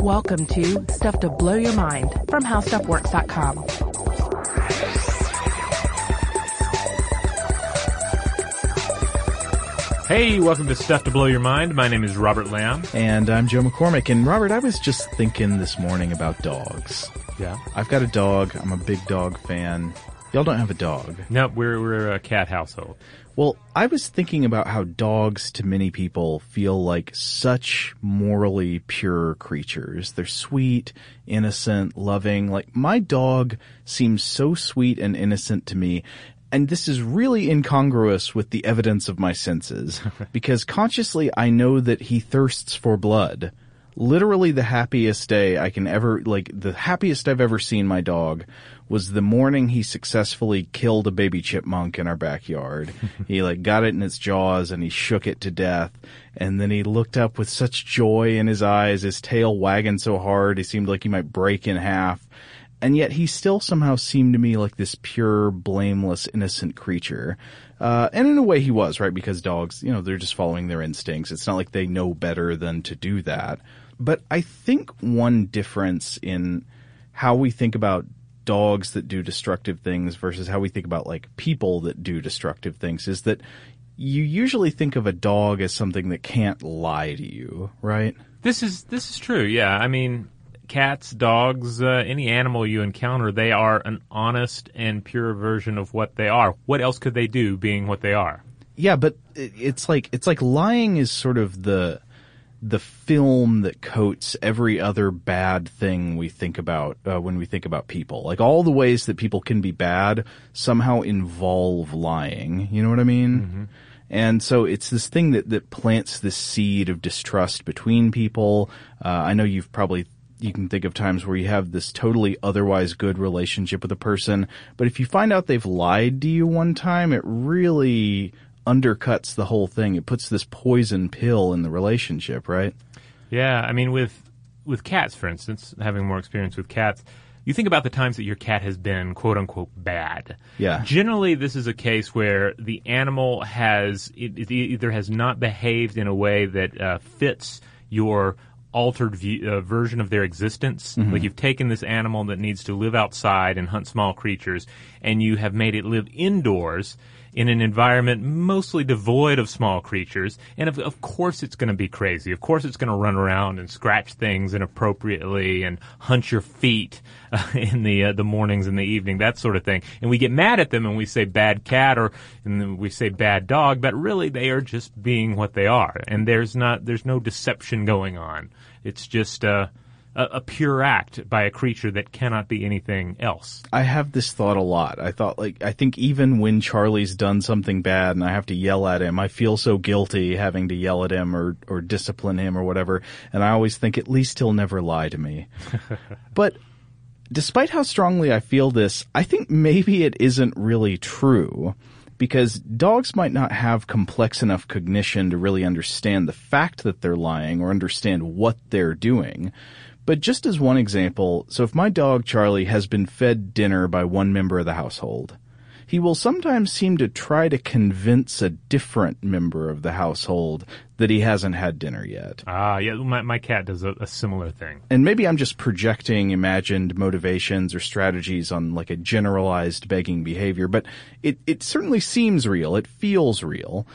Welcome to Stuff to Blow Your Mind from HowStuffWorks.com. Hey, welcome to Stuff to Blow Your Mind. My name is Robert Lamb. And I'm Joe McCormick. And Robert, I was just thinking this morning about dogs. Yeah. I've got a dog. I'm a big dog fan. Y'all don't have a dog. Nope, we're, we're a cat household. Well, I was thinking about how dogs to many people feel like such morally pure creatures. They're sweet, innocent, loving. Like my dog seems so sweet and innocent to me. And this is really incongruous with the evidence of my senses because consciously I know that he thirsts for blood. Literally the happiest day I can ever, like the happiest I've ever seen my dog was the morning he successfully killed a baby chipmunk in our backyard. he like got it in its jaws and he shook it to death. And then he looked up with such joy in his eyes, his tail wagging so hard he seemed like he might break in half and yet he still somehow seemed to me like this pure, blameless, innocent creature. Uh, and in a way he was, right? Because dogs, you know, they're just following their instincts. It's not like they know better than to do that. But I think one difference in how we think about dogs that do destructive things versus how we think about like people that do destructive things is that you usually think of a dog as something that can't lie to you, right? This is this is true. Yeah, I mean, cats, dogs, uh, any animal you encounter, they are an honest and pure version of what they are. What else could they do being what they are? Yeah, but it's like it's like lying is sort of the the film that coats every other bad thing we think about uh, when we think about people. Like all the ways that people can be bad somehow involve lying. You know what I mean? Mm-hmm. And so it's this thing that, that plants this seed of distrust between people. Uh, I know you've probably you can think of times where you have this totally otherwise good relationship with a person, but if you find out they've lied to you one time, it really undercuts the whole thing. It puts this poison pill in the relationship, right? Yeah, I mean with with cats for instance, having more experience with cats, you think about the times that your cat has been quote unquote bad. Yeah. Generally, this is a case where the animal has it, it either has not behaved in a way that uh, fits your altered view, uh, version of their existence. Mm-hmm. Like you've taken this animal that needs to live outside and hunt small creatures, and you have made it live indoors in an environment mostly devoid of small creatures. And of, of course it's going to be crazy. Of course it's going to run around and scratch things inappropriately and hunt your feet uh, in the uh, the mornings and the evening, that sort of thing. And we get mad at them and we say bad cat or and we say bad dog, but really they are just being what they are. And there's not there's no deception going on. It's just uh a, a, pure act by a creature that cannot be anything else. I have this thought a lot. I thought like I think even when Charlie's done something bad and I have to yell at him, I feel so guilty having to yell at him or or discipline him or whatever. And I always think at least he'll never lie to me. but despite how strongly I feel this, I think maybe it isn't really true because dogs might not have complex enough cognition to really understand the fact that they're lying or understand what they're doing. But just as one example, so if my dog Charlie has been fed dinner by one member of the household, he will sometimes seem to try to convince a different member of the household that he hasn't had dinner yet. Ah, yeah, my, my cat does a, a, similar thing. And maybe I'm just projecting imagined motivations or strategies on like a generalized begging behavior, but it, it certainly seems real. It feels real.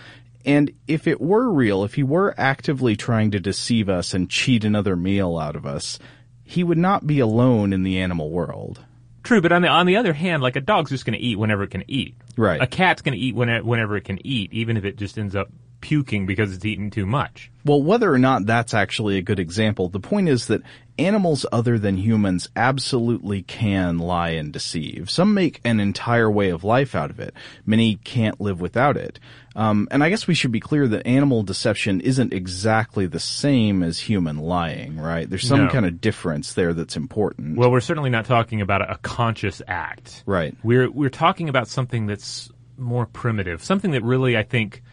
And if it were real, if he were actively trying to deceive us and cheat another meal out of us, he would not be alone in the animal world. True, but on the on the other hand, like a dog's just going to eat whenever it can eat. Right. A cat's going to eat whenever, whenever it can eat, even if it just ends up puking because it's eaten too much. Well, whether or not that's actually a good example, the point is that animals other than humans absolutely can lie and deceive. Some make an entire way of life out of it. Many can't live without it. Um, and I guess we should be clear that animal deception isn't exactly the same as human lying, right? There's some no. kind of difference there that's important. Well, we're certainly not talking about a conscious act. Right. We're we're talking about something that's more primitive, something that really I think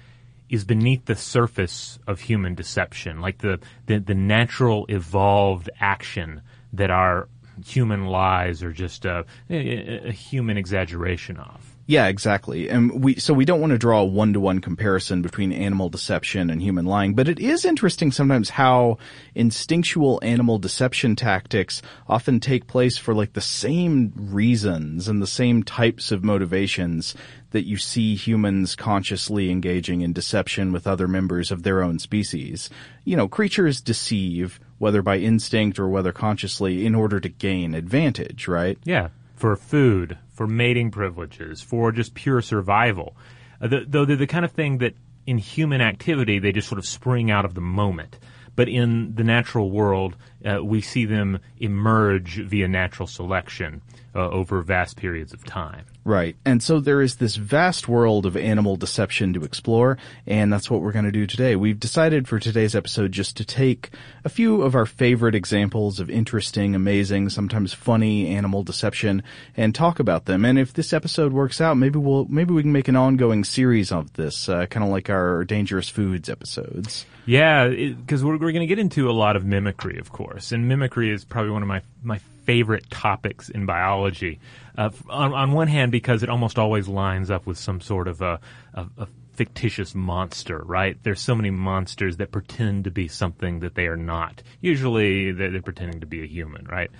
is beneath the surface of human deception, like the, the, the natural evolved action that our human lies are just a, a, a human exaggeration of. Yeah, exactly. And we, so we don't want to draw a one-to-one comparison between animal deception and human lying, but it is interesting sometimes how instinctual animal deception tactics often take place for like the same reasons and the same types of motivations that you see humans consciously engaging in deception with other members of their own species. You know, creatures deceive, whether by instinct or whether consciously, in order to gain advantage, right? Yeah, for food, for mating privileges, for just pure survival. Uh, the, though they're the kind of thing that in human activity they just sort of spring out of the moment. But in the natural world, uh, we see them emerge via natural selection uh, over vast periods of time. Right. And so there is this vast world of animal deception to explore, and that's what we're going to do today. We've decided for today's episode just to take a few of our favorite examples of interesting, amazing, sometimes funny animal deception and talk about them. And if this episode works out, maybe we'll, maybe we can make an ongoing series of this, uh, kind of like our dangerous foods episodes. Yeah, because we're, we're going to get into a lot of mimicry, of course, and mimicry is probably one of my my favorite topics in biology. Uh, on, on, one hand, because it almost always lines up with some sort of a, a, a fictitious monster, right? There's so many monsters that pretend to be something that they are not. Usually, they're, they're pretending to be a human, right?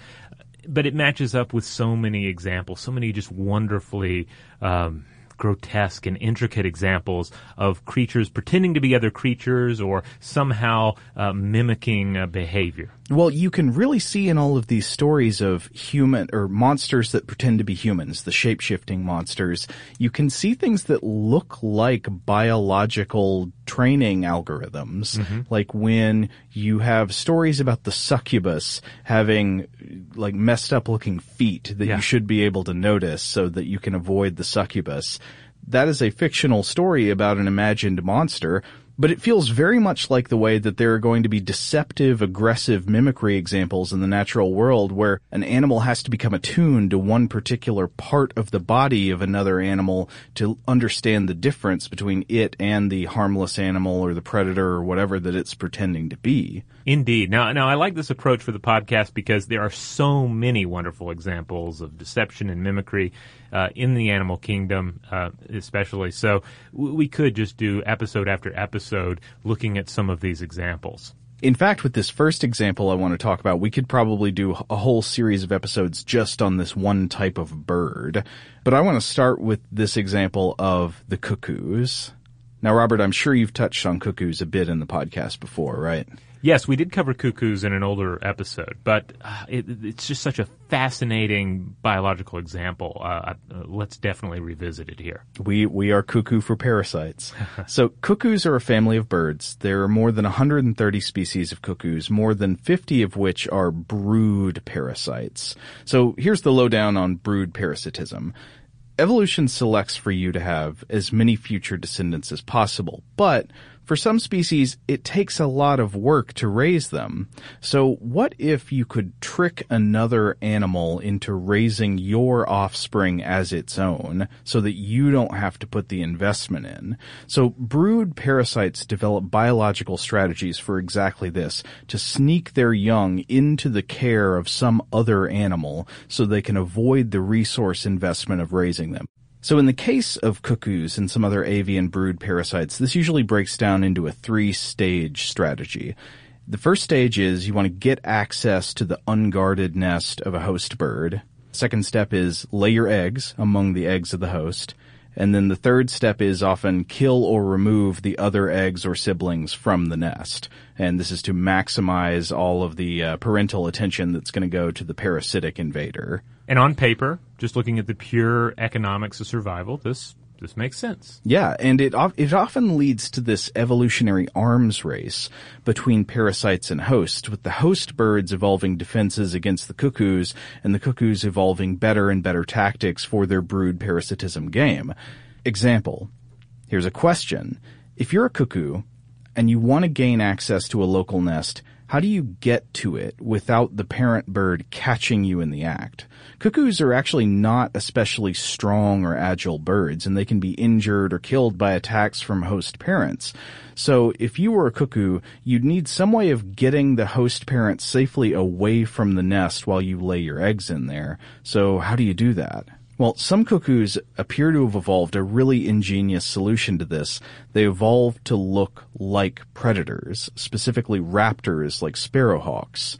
But it matches up with so many examples, so many just wonderfully. Um, grotesque and intricate examples of creatures pretending to be other creatures or somehow uh, mimicking behavior. Well, you can really see in all of these stories of human or monsters that pretend to be humans, the shape-shifting monsters, you can see things that look like biological training algorithms. Mm-hmm. Like when you have stories about the succubus having like messed up looking feet that yeah. you should be able to notice so that you can avoid the succubus. That is a fictional story about an imagined monster but it feels very much like the way that there are going to be deceptive, aggressive mimicry examples in the natural world where an animal has to become attuned to one particular part of the body of another animal to understand the difference between it and the harmless animal or the predator or whatever that it's pretending to be. Indeed. Now, now I like this approach for the podcast because there are so many wonderful examples of deception and mimicry uh, in the animal kingdom, uh, especially. So we could just do episode after episode looking at some of these examples. In fact, with this first example I want to talk about, we could probably do a whole series of episodes just on this one type of bird. But I want to start with this example of the cuckoos. Now, Robert, I'm sure you've touched on cuckoos a bit in the podcast before, right? Yes, we did cover cuckoos in an older episode, but uh, it, it's just such a fascinating biological example. Uh, uh, let's definitely revisit it here. We we are cuckoo for parasites. so cuckoos are a family of birds. There are more than 130 species of cuckoos, more than 50 of which are brood parasites. So here's the lowdown on brood parasitism evolution selects for you to have as many future descendants as possible, but for some species, it takes a lot of work to raise them. So what if you could trick another animal into raising your offspring as its own so that you don't have to put the investment in? So brood parasites develop biological strategies for exactly this, to sneak their young into the care of some other animal so they can avoid the resource investment of raising them. So in the case of cuckoos and some other avian brood parasites, this usually breaks down into a three-stage strategy. The first stage is you want to get access to the unguarded nest of a host bird. Second step is lay your eggs among the eggs of the host. And then the third step is often kill or remove the other eggs or siblings from the nest. And this is to maximize all of the uh, parental attention that's going to go to the parasitic invader. And on paper, just looking at the pure economics of survival, this this makes sense. Yeah, and it it often leads to this evolutionary arms race between parasites and hosts, with the host birds evolving defenses against the cuckoos, and the cuckoos evolving better and better tactics for their brood parasitism game. Example: Here's a question: If you're a cuckoo and you want to gain access to a local nest, how do you get to it without the parent bird catching you in the act? Cuckoos are actually not especially strong or agile birds, and they can be injured or killed by attacks from host parents. So if you were a cuckoo, you'd need some way of getting the host parent safely away from the nest while you lay your eggs in there. So how do you do that? Well, some cuckoos appear to have evolved a really ingenious solution to this. They evolved to look like predators, specifically raptors like sparrowhawks.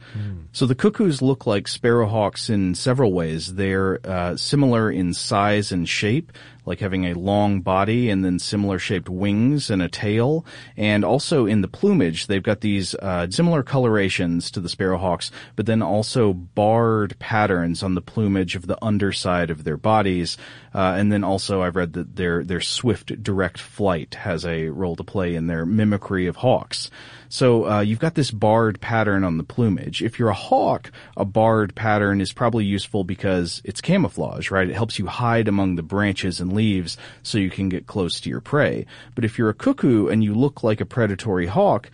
So the cuckoos look like sparrowhawks in several ways. They're uh, similar in size and shape, like having a long body and then similar shaped wings and a tail. And also in the plumage, they've got these uh, similar colorations to the sparrowhawks, but then also barred patterns on the plumage of the underside of their bodies. Uh, and then also I've read that their, their swift direct flight has a role to play in their mimicry of hawks. So uh, you've got this barred pattern on the plumage. If you're a hawk, a barred pattern is probably useful because it's camouflage, right? It helps you hide among the branches and leaves so you can get close to your prey. But if you're a cuckoo and you look like a predatory hawk,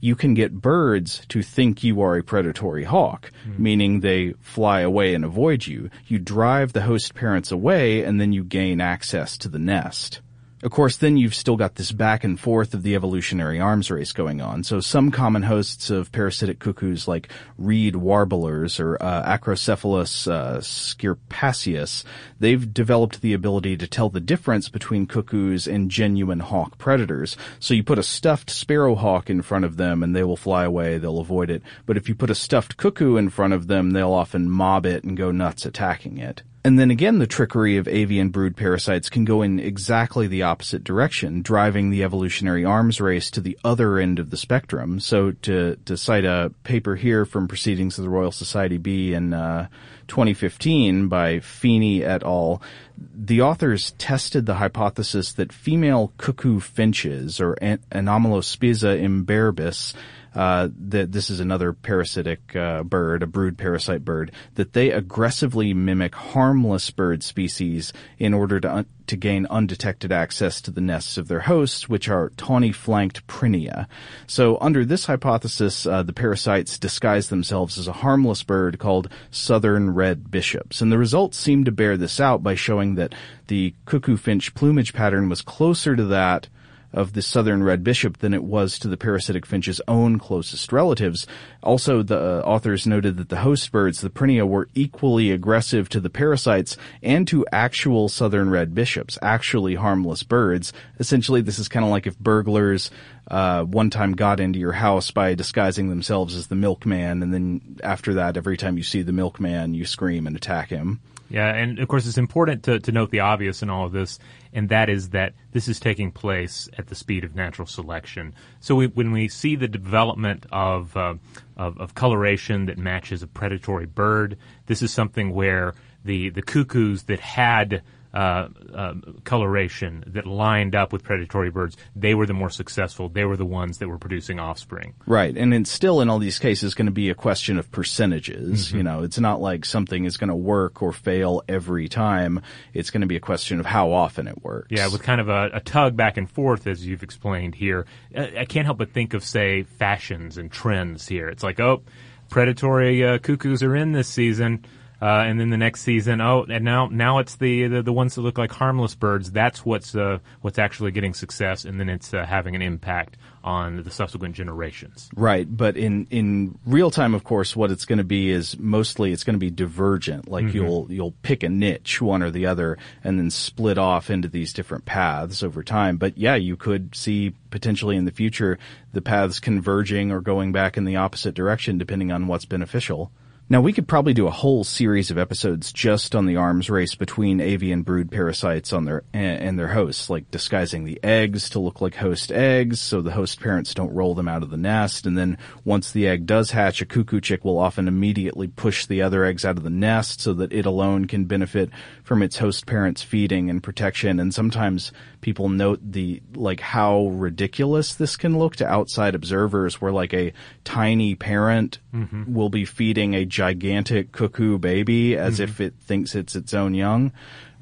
you can get birds to think you are a predatory hawk, meaning they fly away and avoid you. You drive the host parents away and then you gain access to the nest. Of course, then you've still got this back and forth of the evolutionary arms race going on. So some common hosts of parasitic cuckoos like reed warblers or uh, Acrocephalus uh, scirpaceus, they've developed the ability to tell the difference between cuckoos and genuine hawk predators. So you put a stuffed sparrowhawk in front of them and they will fly away, they'll avoid it. But if you put a stuffed cuckoo in front of them, they'll often mob it and go nuts attacking it. And then again, the trickery of avian brood parasites can go in exactly the opposite direction, driving the evolutionary arms race to the other end of the spectrum. So to, to cite a paper here from Proceedings of the Royal Society B in, uh, 2015 by Feeney et al., the authors tested the hypothesis that female cuckoo finches, or An- Anomalospiza imberbis, uh, that this is another parasitic uh, bird, a brood parasite bird, that they aggressively mimic harmless bird species in order to un- to gain undetected access to the nests of their hosts, which are tawny-flanked prinia. So, under this hypothesis, uh, the parasites disguise themselves as a harmless bird called southern red bishops, and the results seem to bear this out by showing that the cuckoo finch plumage pattern was closer to that of the southern red bishop than it was to the parasitic finch's own closest relatives. Also, the uh, authors noted that the host birds, the prinia, were equally aggressive to the parasites and to actual southern red bishops, actually harmless birds. Essentially, this is kind of like if burglars uh, one time got into your house by disguising themselves as the milkman, and then after that, every time you see the milkman, you scream and attack him. Yeah, and of course it's important to, to note the obvious in all of this, and that is that this is taking place at the speed of natural selection. So we, when we see the development of, uh, of of coloration that matches a predatory bird, this is something where the the cuckoos that had uh, uh, coloration that lined up with predatory birds, they were the more successful. They were the ones that were producing offspring. Right. And it's still in all these cases going to be a question of percentages. You know, it's not like something is going to work or fail every time. It's going to be a question of how often it works. Yeah, with kind of a, a tug back and forth, as you've explained here. I, I can't help but think of, say, fashions and trends here. It's like, oh, predatory uh, cuckoos are in this season. Uh, and then the next season, oh, and now now it's the, the the ones that look like harmless birds. That's what's uh, what's actually getting success, and then it's uh, having an impact on the subsequent generations. Right, but in in real time, of course, what it's going to be is mostly it's going to be divergent. Like you'll you'll pick a niche, one or the other, and then split off into these different paths over time. But yeah, you could see potentially in the future the paths converging or going back in the opposite direction, depending on what's beneficial. Now we could probably do a whole series of episodes just on the arms race between avian brood parasites on their and their hosts, like disguising the eggs to look like host eggs so the host parents don't roll them out of the nest. And then once the egg does hatch, a cuckoo chick will often immediately push the other eggs out of the nest so that it alone can benefit from its host parents feeding and protection. And sometimes people note the like how ridiculous this can look to outside observers where like a tiny parent mm-hmm. will be feeding a gigantic cuckoo baby as if it thinks it's its own young.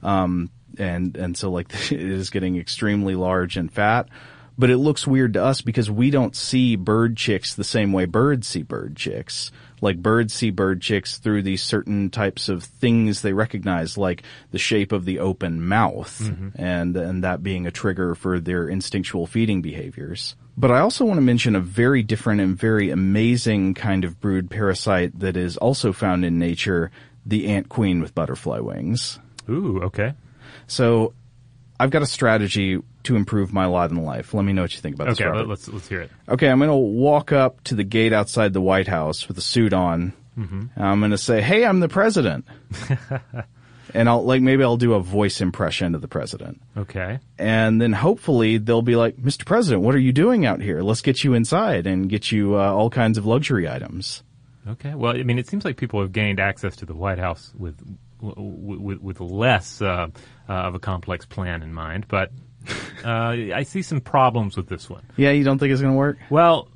Um and and so like it is getting extremely large and fat. But it looks weird to us because we don't see bird chicks the same way birds see bird chicks. Like birds see bird chicks through these certain types of things they recognize like the shape of the open mouth and and that being a trigger for their instinctual feeding behaviors but I also want to mention a very different and very amazing kind of brood parasite that is also found in nature, the ant queen with butterfly wings. Ooh, okay. So I've got a strategy to improve my lot in life. Let me know what you think about this. Okay, Robert. let, us let's hear it. Okay, I'm going to walk up to the gate outside the White House with a suit on. Mm-hmm. I'm going to say, "Hey, I'm the president," and I'll like maybe I'll do a voice impression of the president, Okay. and then hopefully they'll be like, "Mr. President, what are you doing out here? Let's get you inside and get you uh, all kinds of luxury items." Okay. Well, I mean, it seems like people have gained access to the White House with with, with less uh, uh, of a complex plan in mind, but uh, I see some problems with this one. Yeah, you don't think it's going to work? Well,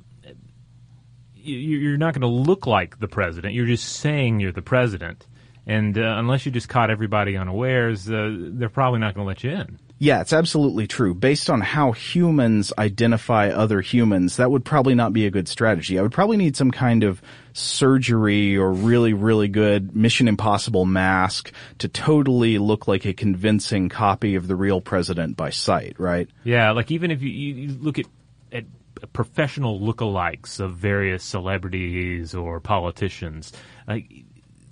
you, you're not going to look like the president. You're just saying you're the president, and uh, unless you just caught everybody unawares, uh, they're probably not going to let you in. Yeah, it's absolutely true. Based on how humans identify other humans, that would probably not be a good strategy. I would probably need some kind of surgery or really, really good Mission Impossible mask to totally look like a convincing copy of the real president by sight, right? Yeah, like even if you, you look at at professional lookalikes of various celebrities or politicians, like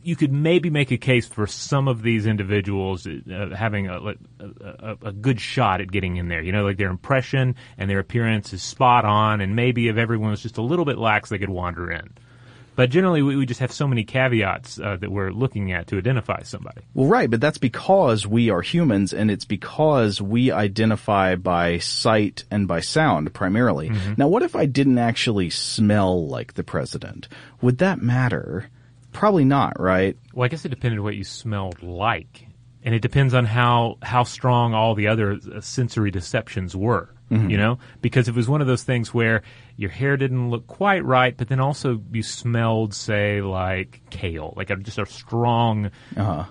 you could maybe make a case for some of these individuals uh, having a, a, a, good shot at getting in there. You know, like their impression and their appearance is spot on, and maybe if everyone was just a little bit lax, they could wander in. But generally, we, we just have so many caveats uh, that we're looking at to identify somebody. Well, right, but that's because we are humans, and it's because we identify by sight and by sound primarily. Now, what if I didn't actually smell like the president? Would that matter? Probably not, right? Well, I guess it depended on what you smelled like, and it depends on how how strong all the other uh, sensory deceptions were. You know, because it was one of those things where your hair didn't look quite right, but then also you smelled, say, like kale, like a, just a strong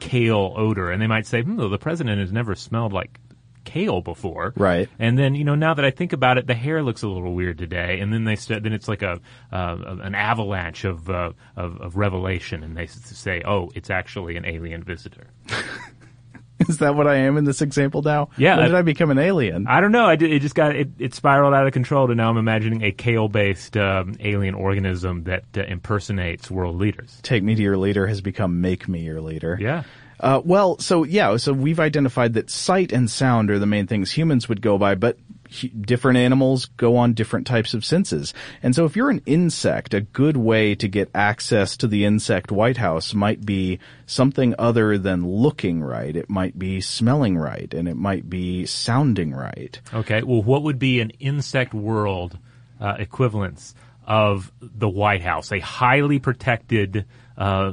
kale odor, and they might say, "Hmm, the president has never smelled like." Kale before, Right. And then you know now that I think about it, the hair looks a little weird today. And then they st- then it's like a uh, an avalanche of, uh, of of revelation, and they say, "Oh, it's actually an alien visitor." Is that what I am in this example now? Yeah, When I- did I become an alien? I don't know. I did, it just got it, it spiraled out of control, and now I'm imagining a kale-based um, alien organism that uh, impersonates world leaders. Take me to your leader has become make me your leader. Yeah. Uh, well, so yeah, so we've identified that sight and sound are the main things humans would go by, but different animals go on different types of senses. And so if you're an insect, a good way to get access to the insect White House might be something other than looking right. It might be smelling right, and it might be sounding right. Okay. Well, what would be an insect world uh, equivalence of the White House? A highly protected uh,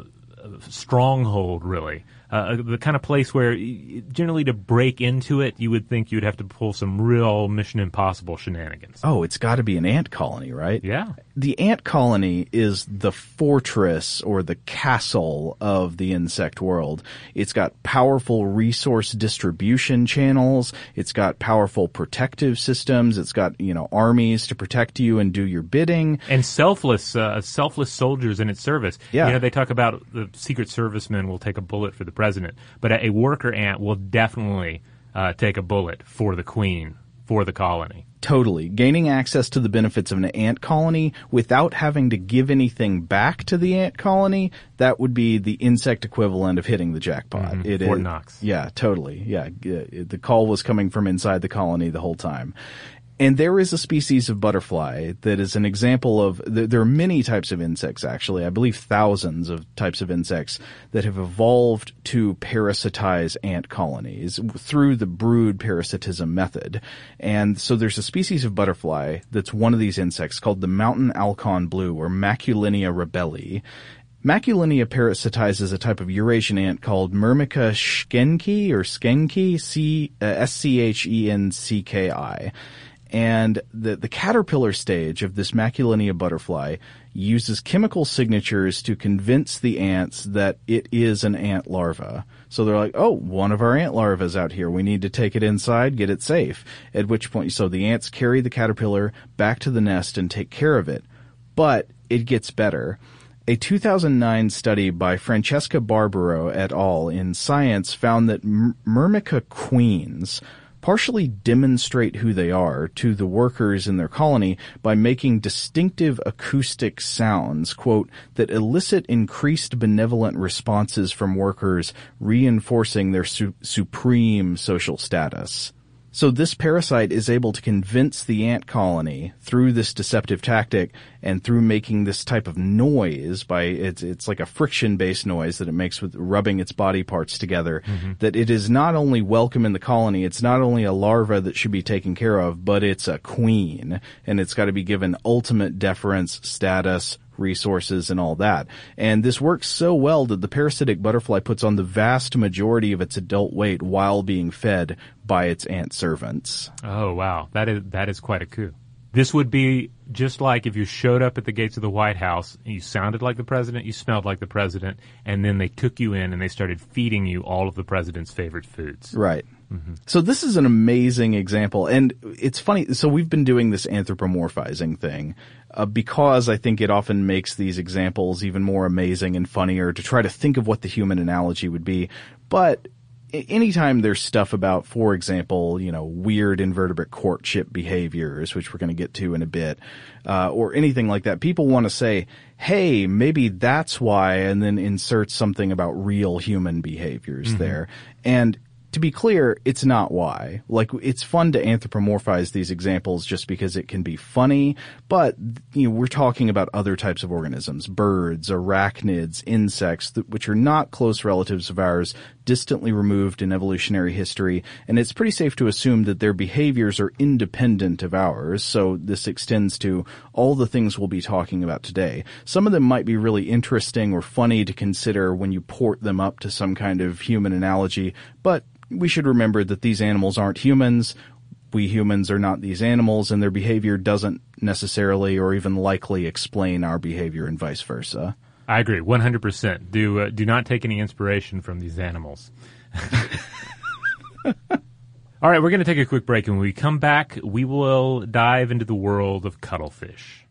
stronghold, really. Uh, the kind of place where generally to break into it, you would think you'd have to pull some real Mission Impossible shenanigans. Oh, it's got to be an ant colony, right? Yeah. the ant colony is the fortress or the castle of the insect world. It's got powerful resource distribution channels. It's got powerful protective systems. It's got, you know, armies to protect you and do your bidding. and selfless, uh, selfless soldiers in its service. Yeah. you know they talk about the Secret Servicemen will take a bullet for the president, but a, worker ant will definitely uh, take a bullet for the queen, for the colony. Totally. Gaining access to the benefits of an ant colony without having to give anything back to the ant colony, that would be the insect equivalent of hitting the jackpot. It Fort is- Knox. Yeah, totally. Yeah. g- The call was coming from inside the colony the whole time. And there is a species of butterfly that is an example of, there are many types of insects actually, I believe thousands of types of insects that have evolved to parasitize ant colonies through the brood parasitism method. And so there's a species of butterfly that's one of these insects called the mountain alcon blue or Maculinea rebeli. Maculinea parasitizes a type of Eurasian ant called Myrmica schencki or skenki, C, uh, S-C-H-E-N-C-K-I. And the, the caterpillar stage of this Maculinea butterfly uses chemical signatures to convince the ants that it is an ant larva. So they're like, oh, one of our ant larvae is out here. We need to take it inside, get it safe. At which point, so the ants carry the caterpillar back to the nest and take care of it. But it gets better. A 2009 study by Francesca Barbero et al. in Science found that M- Myrmica queens partially demonstrate who they are to the workers in their colony by making distinctive acoustic sounds, quote, that elicit increased benevolent responses from workers, reinforcing their su- supreme social status. So this parasite is able to convince the ant colony through this deceptive tactic and through making this type of noise by it's it's like a friction based noise that it makes with rubbing its body parts together Mm-hmm. that it is not only welcome in the colony it's not only a larva that should be taken care of but it's a queen and it's got to be given ultimate deference status resources and all that. And this works so well that the parasitic butterfly puts on the vast majority of its adult weight while being fed by its ant servants. Oh wow, that is that is quite a coup. This would be just like if you showed up at the gates of the White House and you sounded like the president, you smelled like the president, and then they took you in and they started feeding you all of the president's favorite foods. Right. So this is an amazing example, and it's funny. So we've been doing this anthropomorphizing thing uh, because I think it often makes these examples even more amazing and funnier to try to think of what the human analogy would be. But anytime there's stuff about, for example, you know, weird invertebrate courtship behaviors, which we're going to get to in a bit, uh, or anything like that, people want to say, "Hey, maybe that's why," and then insert something about real human behaviors there, and to be clear, it's not why. Like, it's fun to anthropomorphize these examples just because it can be funny, but, you know, we're talking about other types of organisms, birds, arachnids, insects, th- which are not close relatives of ours, distantly removed in evolutionary history, and it's pretty safe to assume that their behaviors are independent of ours, so this extends to all the things we'll be talking about today. Some of them might be really interesting or funny to consider when you port them up to some kind of human analogy, but we should remember that these animals aren't humans. We humans are not these animals, and their behavior doesn't necessarily or even likely explain our behavior and vice versa. I agree, one hundred percent. Do uh, do not take any inspiration from these animals. All right, we're going to take a quick break, and when we come back, we will dive into the world of cuttlefish.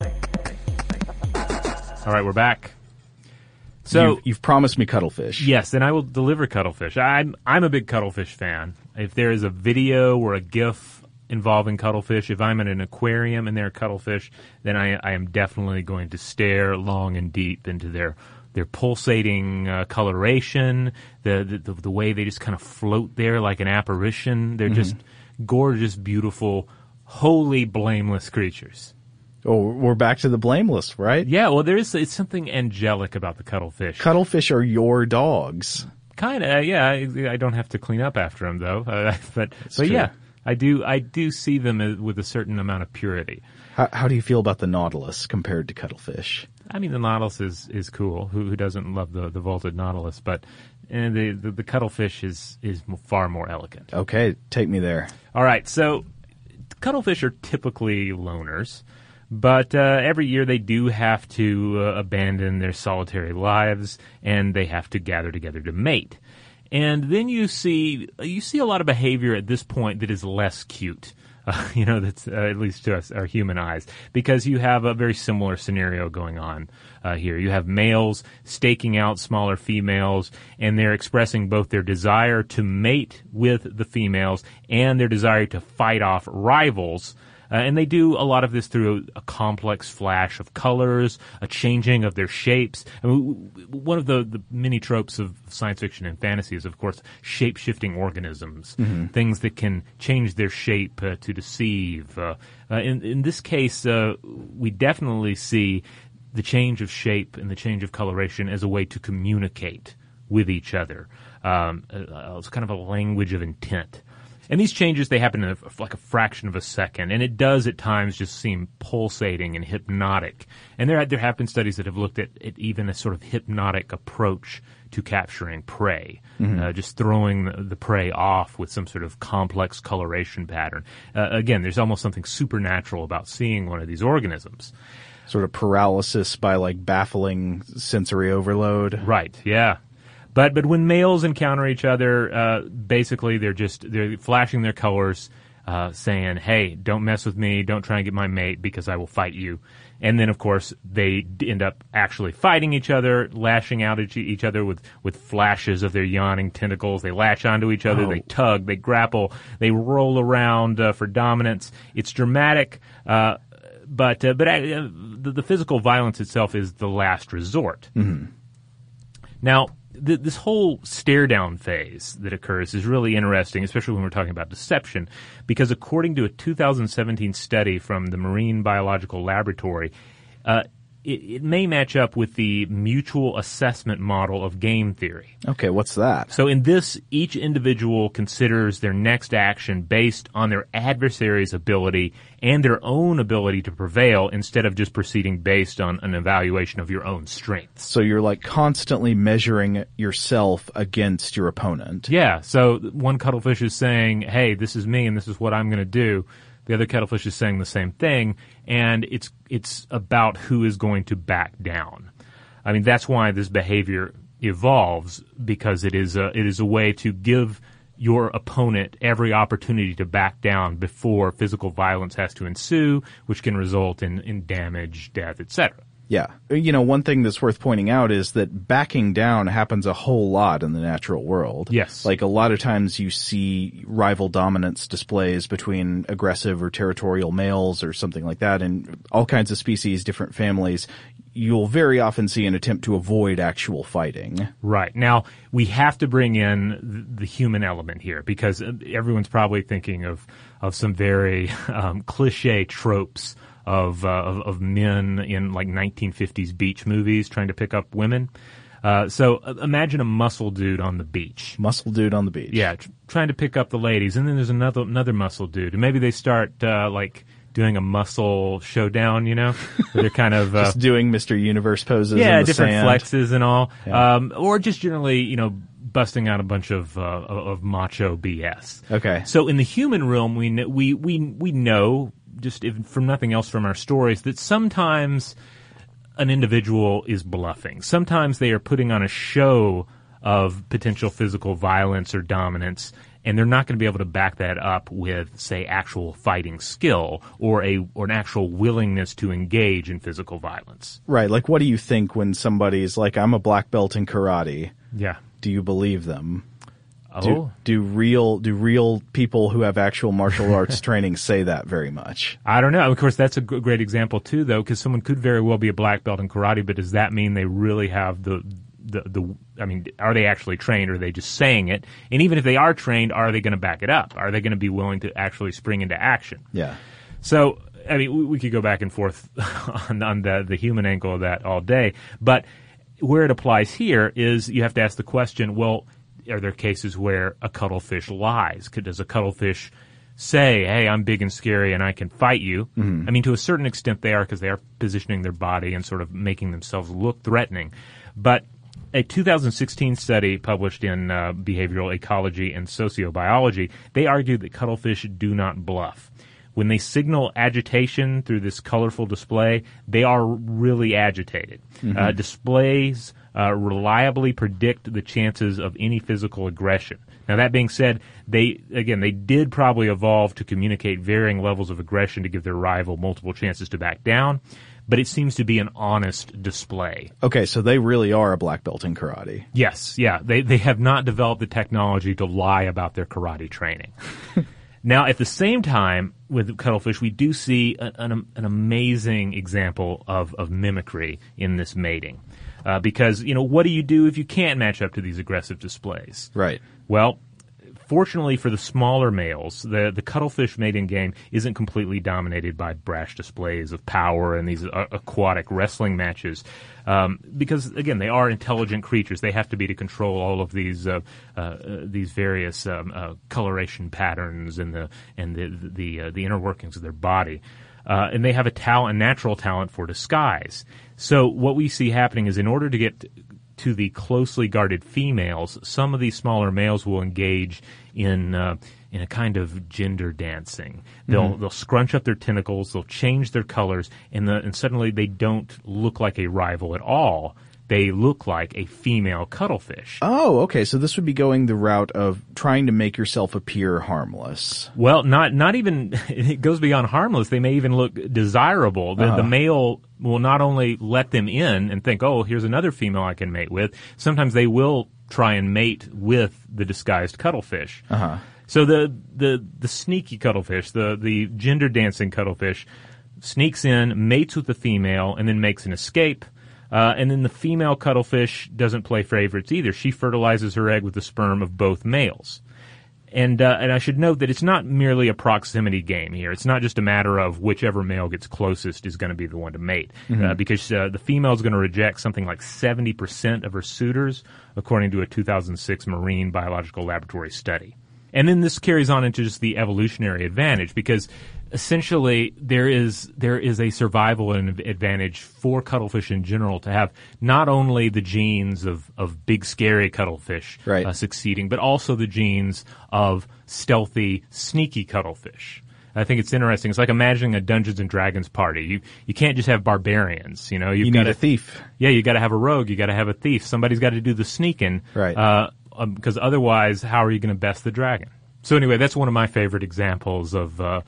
All right, we're back. So you've, you've promised me cuttlefish. Yes, and I will deliver cuttlefish. I'm I'm a big cuttlefish fan. If there is a video or a GIF involving cuttlefish, if I'm in an aquarium and there are cuttlefish, then I, I am definitely going to stare long and deep into their their pulsating uh, coloration, the, the the way they just kind of float there like an apparition. They're just gorgeous, beautiful, wholly blameless creatures. Oh, we're back to the blameless, right? Yeah, well, there is it's something angelic about the cuttlefish. Cuttlefish are your dogs. Kind of, yeah. I, I don't have to clean up after them though. Uh, but but true. yeah, I do. I do see them with a certain amount of purity. How, how do you feel about the nautilus compared to cuttlefish? I mean, the nautilus is is cool. Who who doesn't love the the vaulted nautilus? But and the, the the cuttlefish is is far more elegant. Okay, take me there. All right, so cuttlefish are typically loners, but uh, every year they do have to uh, abandon their solitary lives and they have to gather together to mate. And then you see you see a lot of behavior at this point that is less cute. Uh, you know, that's uh, at least to us, our human eyes, because you have a very similar scenario going on uh, here. You have males staking out smaller females, and they're expressing both their desire to mate with the females and their desire to fight off rivals. Uh, and they do a lot of this through a, a complex flash of colors, a changing of their shapes. I mean, one of the, the many tropes of science fiction and fantasy is, of course, shape shifting organisms, things that can change their shape uh, to deceive. Uh, uh, in, in this case, uh, we definitely see the change of shape and the change of coloration as a way to communicate with each other. Um, uh, it's kind of a language of intent. And these changes, they happen in a, like a fraction of a second, and it does at times just seem pulsating and hypnotic. And there, there have been studies that have looked at, at even a sort of hypnotic approach to capturing prey, uh, just throwing the, the prey off with some sort of complex coloration pattern. Uh, again, there's almost something supernatural about seeing one of these organisms. Sort of paralysis by like baffling sensory overload. Right. Yeah. But but when males encounter each other, uh, basically they're just they're flashing their colors. uh, saying, "Hey, don't mess with me. Don't try and get my mate because I will fight you." And then, of course, they d- end up actually fighting each other, lashing out at each other with, with flashes of their yawning tentacles. They latch onto each other, Oh. they tug, they grapple, they roll around uh, for dominance. It's dramatic, uh, but uh, but uh, the, the physical violence itself is the last resort. Now, th- this whole stare down phase that occurs is really interesting, especially when we're talking about deception, because according to a 2017 study from the Marine Biological Laboratory, uh, it, it may match up with the mutual assessment model of game theory. Okay, what's that? So in this, each individual considers their next action based on their adversary's ability and their own ability to prevail instead of just proceeding based on an evaluation of your own strengths. So you're like constantly measuring yourself against your opponent. Yeah. So one cuttlefish is saying, "Hey, this is me, and this is what I'm going to do." The other cuttlefish is saying the same thing, and it's it's about who is going to back down. I mean, that's why this behavior evolves because it is a it is a way to give your opponent every opportunity to back down before physical violence has to ensue, which can result in, in damage, death, etc. Yeah. You know, one thing that's worth pointing out is that backing down happens a whole lot in the natural world. Yes. Like a lot of times you see rival dominance displays between aggressive or territorial males or something like that in all kinds of species, different families. You'll very often see an attempt to avoid actual fighting. Right. Now, we have to bring in the human element here because uh, everyone's probably thinking of, of some very um, cliche tropes of, uh, of, of men in like 1950s beach movies trying to pick up women. Uh, so uh, imagine a muscle dude on the beach. Muscle dude on the beach. Yeah, tr- trying to pick up the ladies, and then there's another another muscle dude, and maybe they start uh, like doing a muscle showdown. You know, where they're kind of uh, Just doing Mr. Universe poses. yeah, different sand. flexes and all, Yeah. um, or just generally, you know, busting out a bunch of uh, of macho BS. Okay. So in the human realm, we kn- we we we know just if, from nothing else from our stories that sometimes an individual is bluffing. Sometimes they are putting on a show of potential physical violence or dominance, and they're not going to be able to back that up with, say, actual fighting skill or a or an actual willingness to engage in physical violence. Right. Like, what do you think when somebody's like, I'm a black belt in karate? Yeah. Do you believe them? Oh. Do, do real do real people who have actual martial arts training say that very much? I don't know. Of course, that's a g- great example too, though, because someone could very well be a black belt in karate, but does that mean they really have the, the, the, I mean, are they actually trained or are they just saying it? And even if they are trained, are they going to back it up? Are they going to be willing to actually spring into action? Yeah. So, I mean, we, we could go back and forth on, on the, the human angle of that all day, but where it applies here is you have to ask the question, well, are there cases where a cuttlefish lies? Does a cuttlefish say, hey, I'm big and scary and I can fight you? I mean, to a certain extent they are because they are positioning their body and sort of making themselves look threatening. But a 2016 study published in uh, Behavioral Ecology and Sociobiology, they argued that cuttlefish do not bluff. When they signal agitation through this colorful display, they are really agitated. Uh, displays uh, reliably predict the chances of any physical aggression. Now, that being said, they again they did probably evolve to communicate varying levels of aggression to give their rival multiple chances to back down, but it seems to be an honest display. Okay, so they really are a black belt in karate. Yes, yeah. They they have not developed the technology to lie about their karate training. now, at the same time, with cuttlefish, we do see an, an, an amazing example of, of mimicry in this mating. Uh, because, you know, what do you do if you can't match up to these aggressive displays? Right. Well, fortunately for the smaller males, the, the cuttlefish mating game isn't completely dominated by brash displays of power and these uh, aquatic wrestling matches. Um, because again, they are intelligent creatures. They have to be to control all of these uh, uh, these various um, uh, coloration patterns and the and the the uh, the inner workings of their body. Uh, and they have a talent, a natural talent for disguise. So what we see happening is, in order to get to the closely guarded females, some of these smaller males will engage in uh, in a kind of gender dancing. They'll they'll scrunch up their tentacles, they'll change their colors, and the, and suddenly they don't look like a rival at all. They look like a female cuttlefish. Oh, okay. So this would be going the route of trying to make yourself appear harmless. Well, not not even it goes beyond harmless. They may even look desirable. The, Uh-huh. the male will not only let them in and think, "Oh, here's another female I can mate with." Sometimes they will try and mate with the disguised cuttlefish. Uh-huh. So the the the sneaky cuttlefish, the the gender dancing cuttlefish, sneaks in, mates with the female, and then makes an escape. Uh, and then the female cuttlefish doesn't play favorites either. She fertilizes her egg with the sperm of both males. And uh, and I should note that it's not merely a proximity game here. It's not just a matter of whichever male gets closest is going to be the one to mate, uh, because uh, the female is going to reject something like seventy percent of her suitors, according to a 2006 Marine Biological Laboratory study. And then this carries on into just the evolutionary advantage because essentially there is there is a survival advantage for cuttlefish in general to have not only the genes of, of big scary cuttlefish Right. uh, succeeding, but also the genes of stealthy, sneaky cuttlefish. I think it's interesting. It's like imagining a Dungeons and Dragons party. You you can't just have barbarians. You know, you've You got need a thief. yeah, you got to have a rogue. You got to have a thief. Somebody's got to do the sneaking, Right. Uh, because otherwise, how are you going to best the dragon? So anyway, that's one of my favorite examples of uh,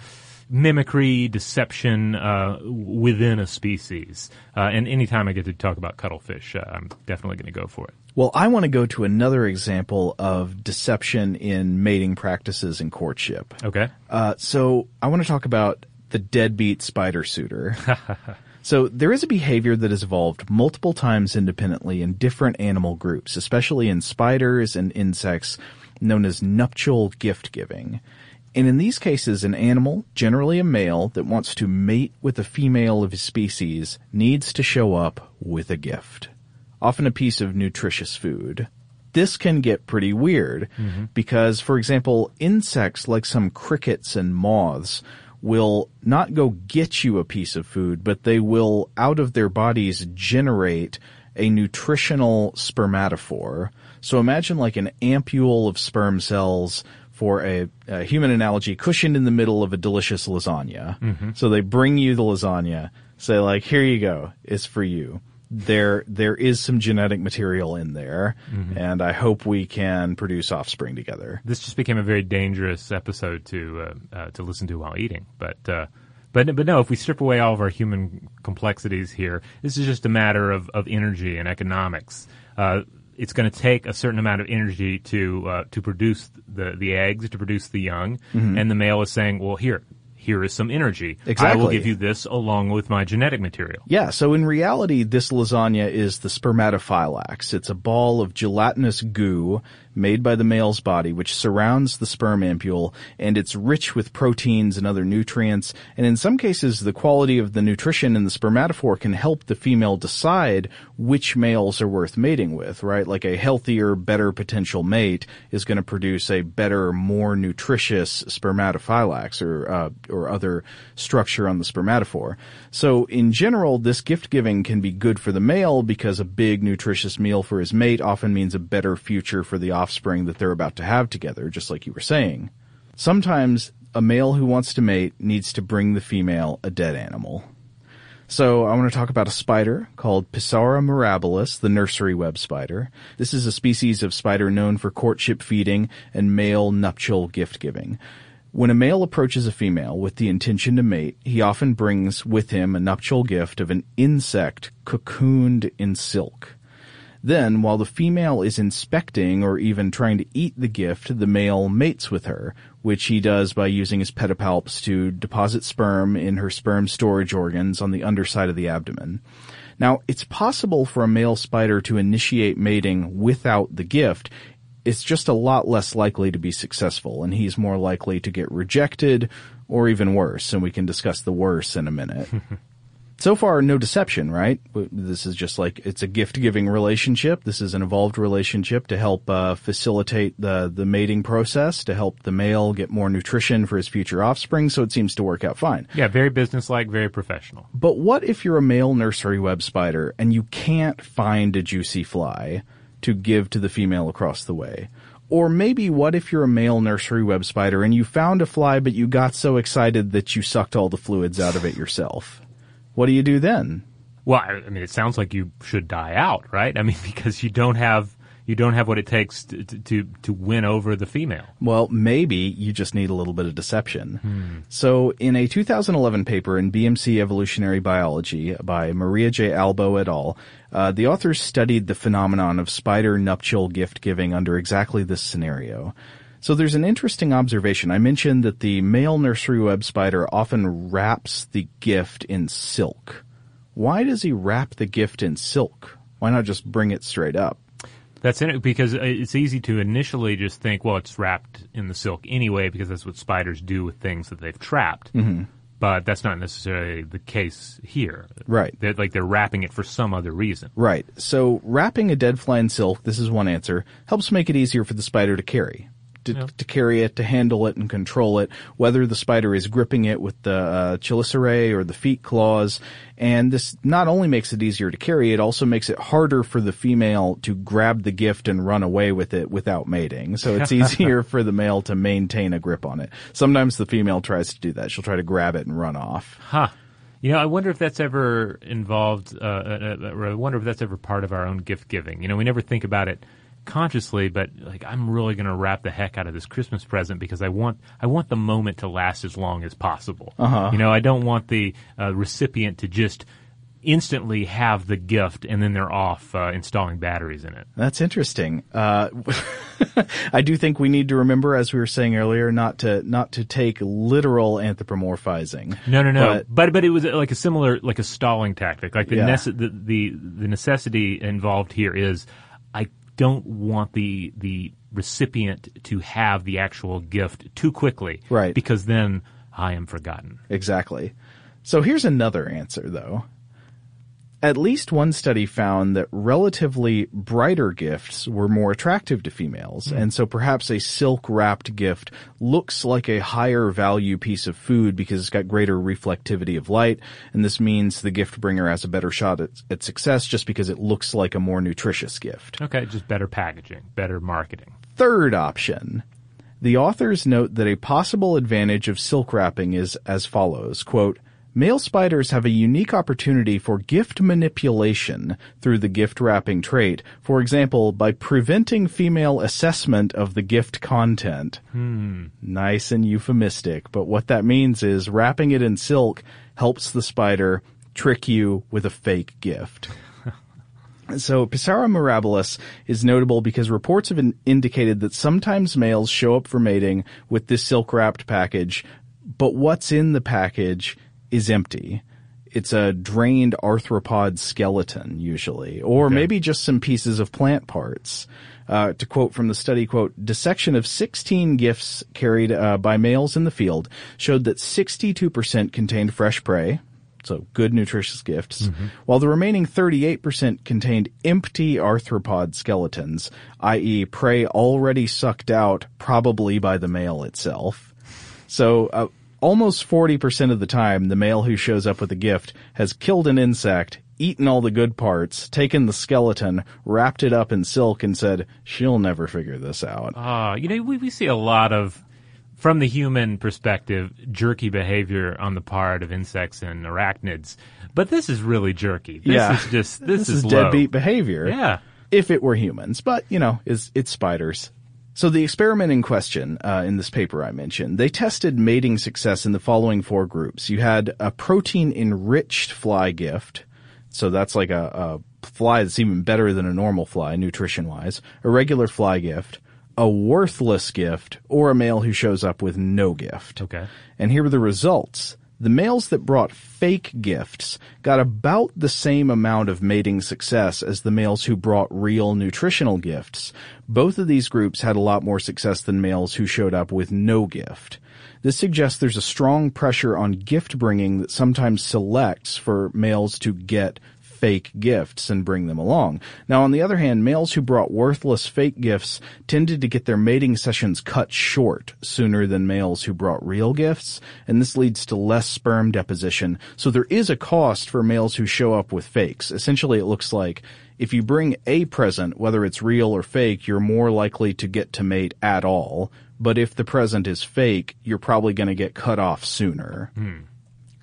mimicry, deception uh, within a species. Uh, and anytime I get to talk about cuttlefish, uh, I'm definitely going to go for it. Well, I want to go to another example of deception in mating practices and courtship. Okay. Uh, so I want to talk about the deadbeat spider suitor. so there is a behavior that has evolved multiple times independently in different animal groups, especially in spiders and insects, known as nuptial gift giving. And in these cases, an animal, generally a male, that wants to mate with a female of his species needs to show up with a gift. Often a piece of nutritious food this can get pretty weird mm-hmm. because, for example, insects like some crickets and moths will not go get you a piece of food, but they will, out of their bodies, generate a nutritional spermatophore. So imagine like an ampule of sperm cells for a, a human analogy cushioned in the middle of a delicious lasagna. So they bring you the lasagna, say like, here you go, it's for you there there is some genetic material in there, and I hope we can produce offspring together. This just became a very dangerous episode to uh, uh, to listen to while eating, but. Uh, but, but no, if we strip away all of our human complexities here, this is just a matter of, of energy and economics. Uh, it's going to take a certain amount of energy to uh, to produce the the eggs, to produce the young, and the male is saying, "Well, here, here is some energy. I will give you this along with my genetic material." Yeah, so in reality, this lasagna is the spermatophylax. It's a ball of gelatinous goo made by the male's body, which surrounds the sperm ampule, and it's rich with proteins and other nutrients. And in some cases, the quality of the nutrition in the spermatophore can help the female decide which males are worth mating with, right? Like a healthier, better potential mate is going to produce a better, more nutritious spermatophylax or, uh, or other structure on the spermatophore. So in general, this gift giving can be good for the male because a big nutritious meal for his mate often means a better future for the offspring that they're about to have together, just like you were saying. Sometimes a male who wants to mate needs to bring the female a dead animal. So I want to talk about a spider called Pisaura mirabilis, the nursery web spider. This is a species of spider known for courtship feeding and male nuptial gift giving. When a male approaches a female with the intention to mate, he often brings with him a nuptial gift of an insect cocooned in silk. Then, while the female is inspecting or even trying to eat the gift, the male mates with her, which he does by using his pedipalps to deposit sperm in her sperm storage organs on the underside of the abdomen. Now, it's possible for a male spider to initiate mating without the gift. It's just a lot less likely to be successful, and he's more likely to get rejected or even worse, and we can discuss the worse in a minute. So far, no deception, right? This is just like it's a gift-giving relationship. This is an evolved relationship to help uh, facilitate the the mating process, to help the male get more nutrition for his future offspring. So it seems to work out fine. Yeah, very businesslike, very professional. But what if you're a male nursery web spider and you can't find a juicy fly to give to the female across the way? Or maybe what if you're a male nursery web spider and you found a fly but you got so excited that you sucked all the fluids out of it yourself? What do you do then? Well, I mean, it sounds like you should die out, right? I mean, because you don't have you don't have what it takes to to to win over the female. Well, maybe you just need a little bit of deception. So, in a 2011 paper in BMC Evolutionary Biology by Maria J. Albo et al., uh, the authors studied the phenomenon of spider nuptial gift giving under exactly this scenario. So there's an interesting observation. I mentioned that the male nursery web spider often wraps the gift in silk. Why does he wrap the gift in silk? Why not just bring it straight up? That's in it because uh, it's easy to initially just think, well, it's wrapped in the silk anyway, because that's what spiders do with things that they've trapped. Mm-hmm. But that's not necessarily the case here. Right. They're, like they're wrapping it for some other reason. Right. So wrapping a dead fly in silk, this is one answer, helps make it easier for the spider to carry. To, to carry it, to handle it and control it, whether the spider is gripping it with the uh, chelicerae or the feet claws. And this not only makes it easier to carry, it also makes it harder for the female to grab the gift and run away with it without mating. So it's easier for the male to maintain a grip on it. Sometimes the female tries to do that. She'll try to grab it and run off. Huh. You know, I wonder if that's ever involved, uh, uh, uh, or I wonder if that's ever part of our own gift giving. You know, we never think about it consciously, but like I'm really going to wrap the heck out of this Christmas present because I want I want the moment to last as long as possible. Uh-huh. You know, I don't want the uh, recipient to just instantly have the gift and then they're off uh, installing batteries in it. That's interesting. Uh, I do think we need to remember, as we were saying earlier, not to not to take literal anthropomorphizing. No, no, no. But- But but, it was like a similar like a stalling tactic. Like the, Yeah. nece- the the the necessity involved here is I don't want the the recipient to have the actual gift too quickly. Right. Because then I am forgotten. Exactly. So here's another answer, though. At least one study found that relatively brighter gifts were more attractive to females, hmm. and so perhaps a silk wrapped gift looks like a higher value piece of food because it's got greater reflectivity of light, and this means the gift bringer has a better shot at, at success just because it looks like a more nutritious gift. Okay, just better packaging, better marketing. Third option. The authors note that a possible advantage of silk wrapping is as follows, quote, Male spiders have a unique opportunity for gift manipulation through the gift wrapping trait, for example, by preventing female assessment of the gift content. Hmm. Nice and euphemistic, but what that means is wrapping it in silk helps the spider trick you with a fake gift. So Pisaura mirabilis is notable because reports have in- indicated that sometimes males show up for mating with this silk wrapped package, but what's in the package is empty. It's a drained arthropod skeleton, usually, or maybe just some pieces of plant parts. Uh, to quote from the study, quote, dissection of 16 gifts carried uh, by males in the field showed that 62% contained fresh prey, so good nutritious gifts, while the remaining 38% contained empty arthropod skeletons, i.e. prey already sucked out probably by the male itself. So, uh, almost 40% of the time, the male who shows up with a gift has killed an insect, eaten all the good parts, taken the skeleton, wrapped it up in silk and said, she'll never figure this out. Uh, you know, we, we see a lot of, from the human perspective, jerky behavior on the part of insects and arachnids. But this is really jerky. This Yeah. is just, this, This is low. deadbeat behavior. Yeah. if it were humans, but you know, is it's spiders. So the experiment in question uh, in this paper I mentioned, they tested mating success in the following four groups. You had a protein enriched fly gift, so that's like a, a fly that's even better than a normal fly nutrition wise. A regular fly gift, a worthless gift, or a male who shows up with no gift. Okay. And here are the results. The males that brought fake gifts got about the same amount of mating success as the males who brought real nutritional gifts. Both of these groups had a lot more success than males who showed up with no gift. This suggests there's a strong pressure on gift bringing that sometimes selects for males to get fake gifts and bring them along. Now, on the other hand, males who brought worthless fake gifts tended to get their mating sessions cut short sooner than males who brought real gifts, and this leads to less sperm deposition. So there is a cost for males who show up with fakes. Essentially, it looks like if you bring a present, whether it's real or fake, you're more likely to get to mate at all. But if the present is fake, you're probably going to get cut off sooner. Hmm.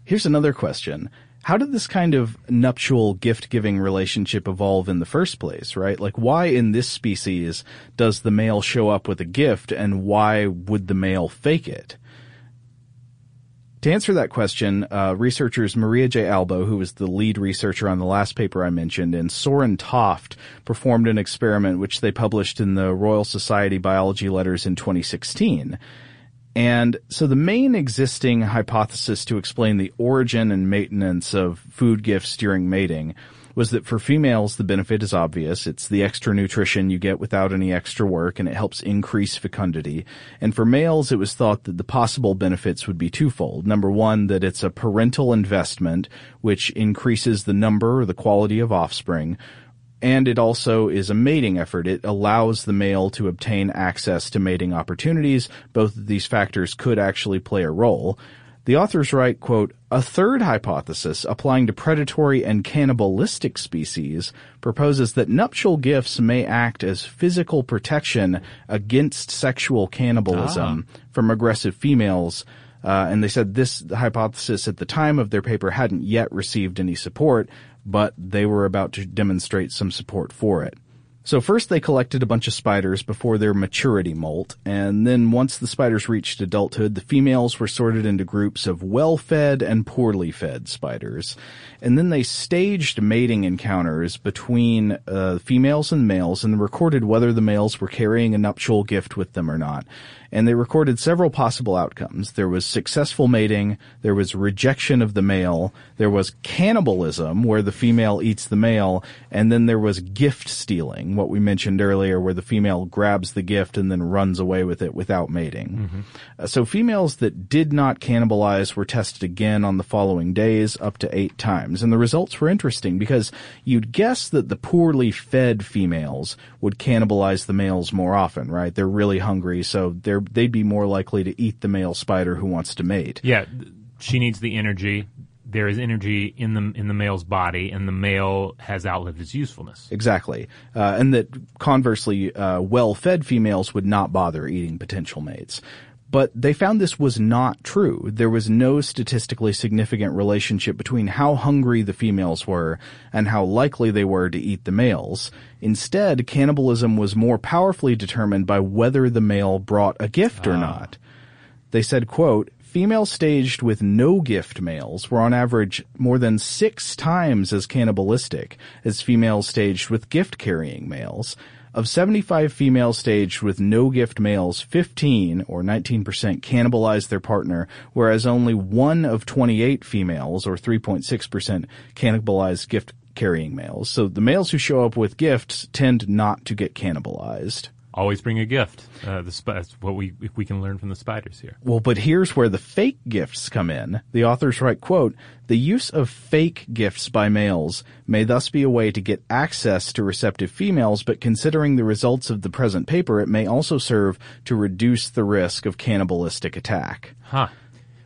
Here's another question. How did this kind of nuptial gift giving relationship evolve in the first place, right? Like why in this species does the male show up with a gift and why would the male fake it? To answer that question, uh, researchers Maria J. Albo, who was the lead researcher on the last paper I mentioned, and Soren Toft performed an experiment which they published in the Royal Society Biology Letters in 2016. And so the main existing hypothesis to explain the origin and maintenance of food gifts during mating was that for females, the benefit is obvious. It's the extra nutrition you get without any extra work and it helps increase fecundity. And for males, it was thought that the possible benefits would be twofold. Number one, that it's a parental investment, which increases the number or the quality of offspring and it also is a mating effort. It allows the male to obtain access to mating opportunities. Both of these factors could actually play a role. The authors write, quote, a third hypothesis applying to predatory and cannibalistic species proposes that nuptial gifts may act as physical protection against sexual cannibalism ah. from aggressive females. Uh, and they said this hypothesis at the time of their paper hadn't yet received any support, but they were about to demonstrate some support for it. So first they collected a bunch of spiders before their maturity molt, and then once the spiders reached adulthood, the females were sorted into groups of well-fed and poorly fed spiders. And then they staged mating encounters between uh, females and males and recorded whether the males were carrying a nuptial gift with them or not and they recorded several possible outcomes. There was successful mating, there was rejection of the male, there was cannibalism, where the female eats the male, and then there was gift stealing, what we mentioned earlier, where the female grabs the gift and then runs away with it without mating. Mm-hmm. Uh, so females that did not cannibalize were tested again on the following days, up to eight times, and the results were interesting because you'd guess that the poorly fed females would cannibalize the males more often, right? They're really hungry, so they're they'd be more likely to eat the male spider who wants to mate. Yeah, she needs the energy. There is energy in the in the male's body, and the male has outlived its usefulness. Exactly, uh, and that conversely, uh, well-fed females would not bother eating potential mates. But they found this was not true. There was no statistically significant relationship between how hungry the females were and how likely they were to eat the males. Instead, cannibalism was more powerfully determined by whether the male brought a gift or ah. not. They said, quote, females staged with no gift males were on average more than six times as cannibalistic as females staged with gift carrying males. Of 75 females staged with no gift males, 15 or 19% cannibalized their partner, whereas only one of 28 females or 3.6% cannibalized gift carrying males. So the males who show up with gifts tend not to get cannibalized always bring a gift. Uh, the sp- that's what we if we can learn from the spiders here. Well, but here's where the fake gifts come in. The authors write, "quote The use of fake gifts by males may thus be a way to get access to receptive females, but considering the results of the present paper, it may also serve to reduce the risk of cannibalistic attack." Huh.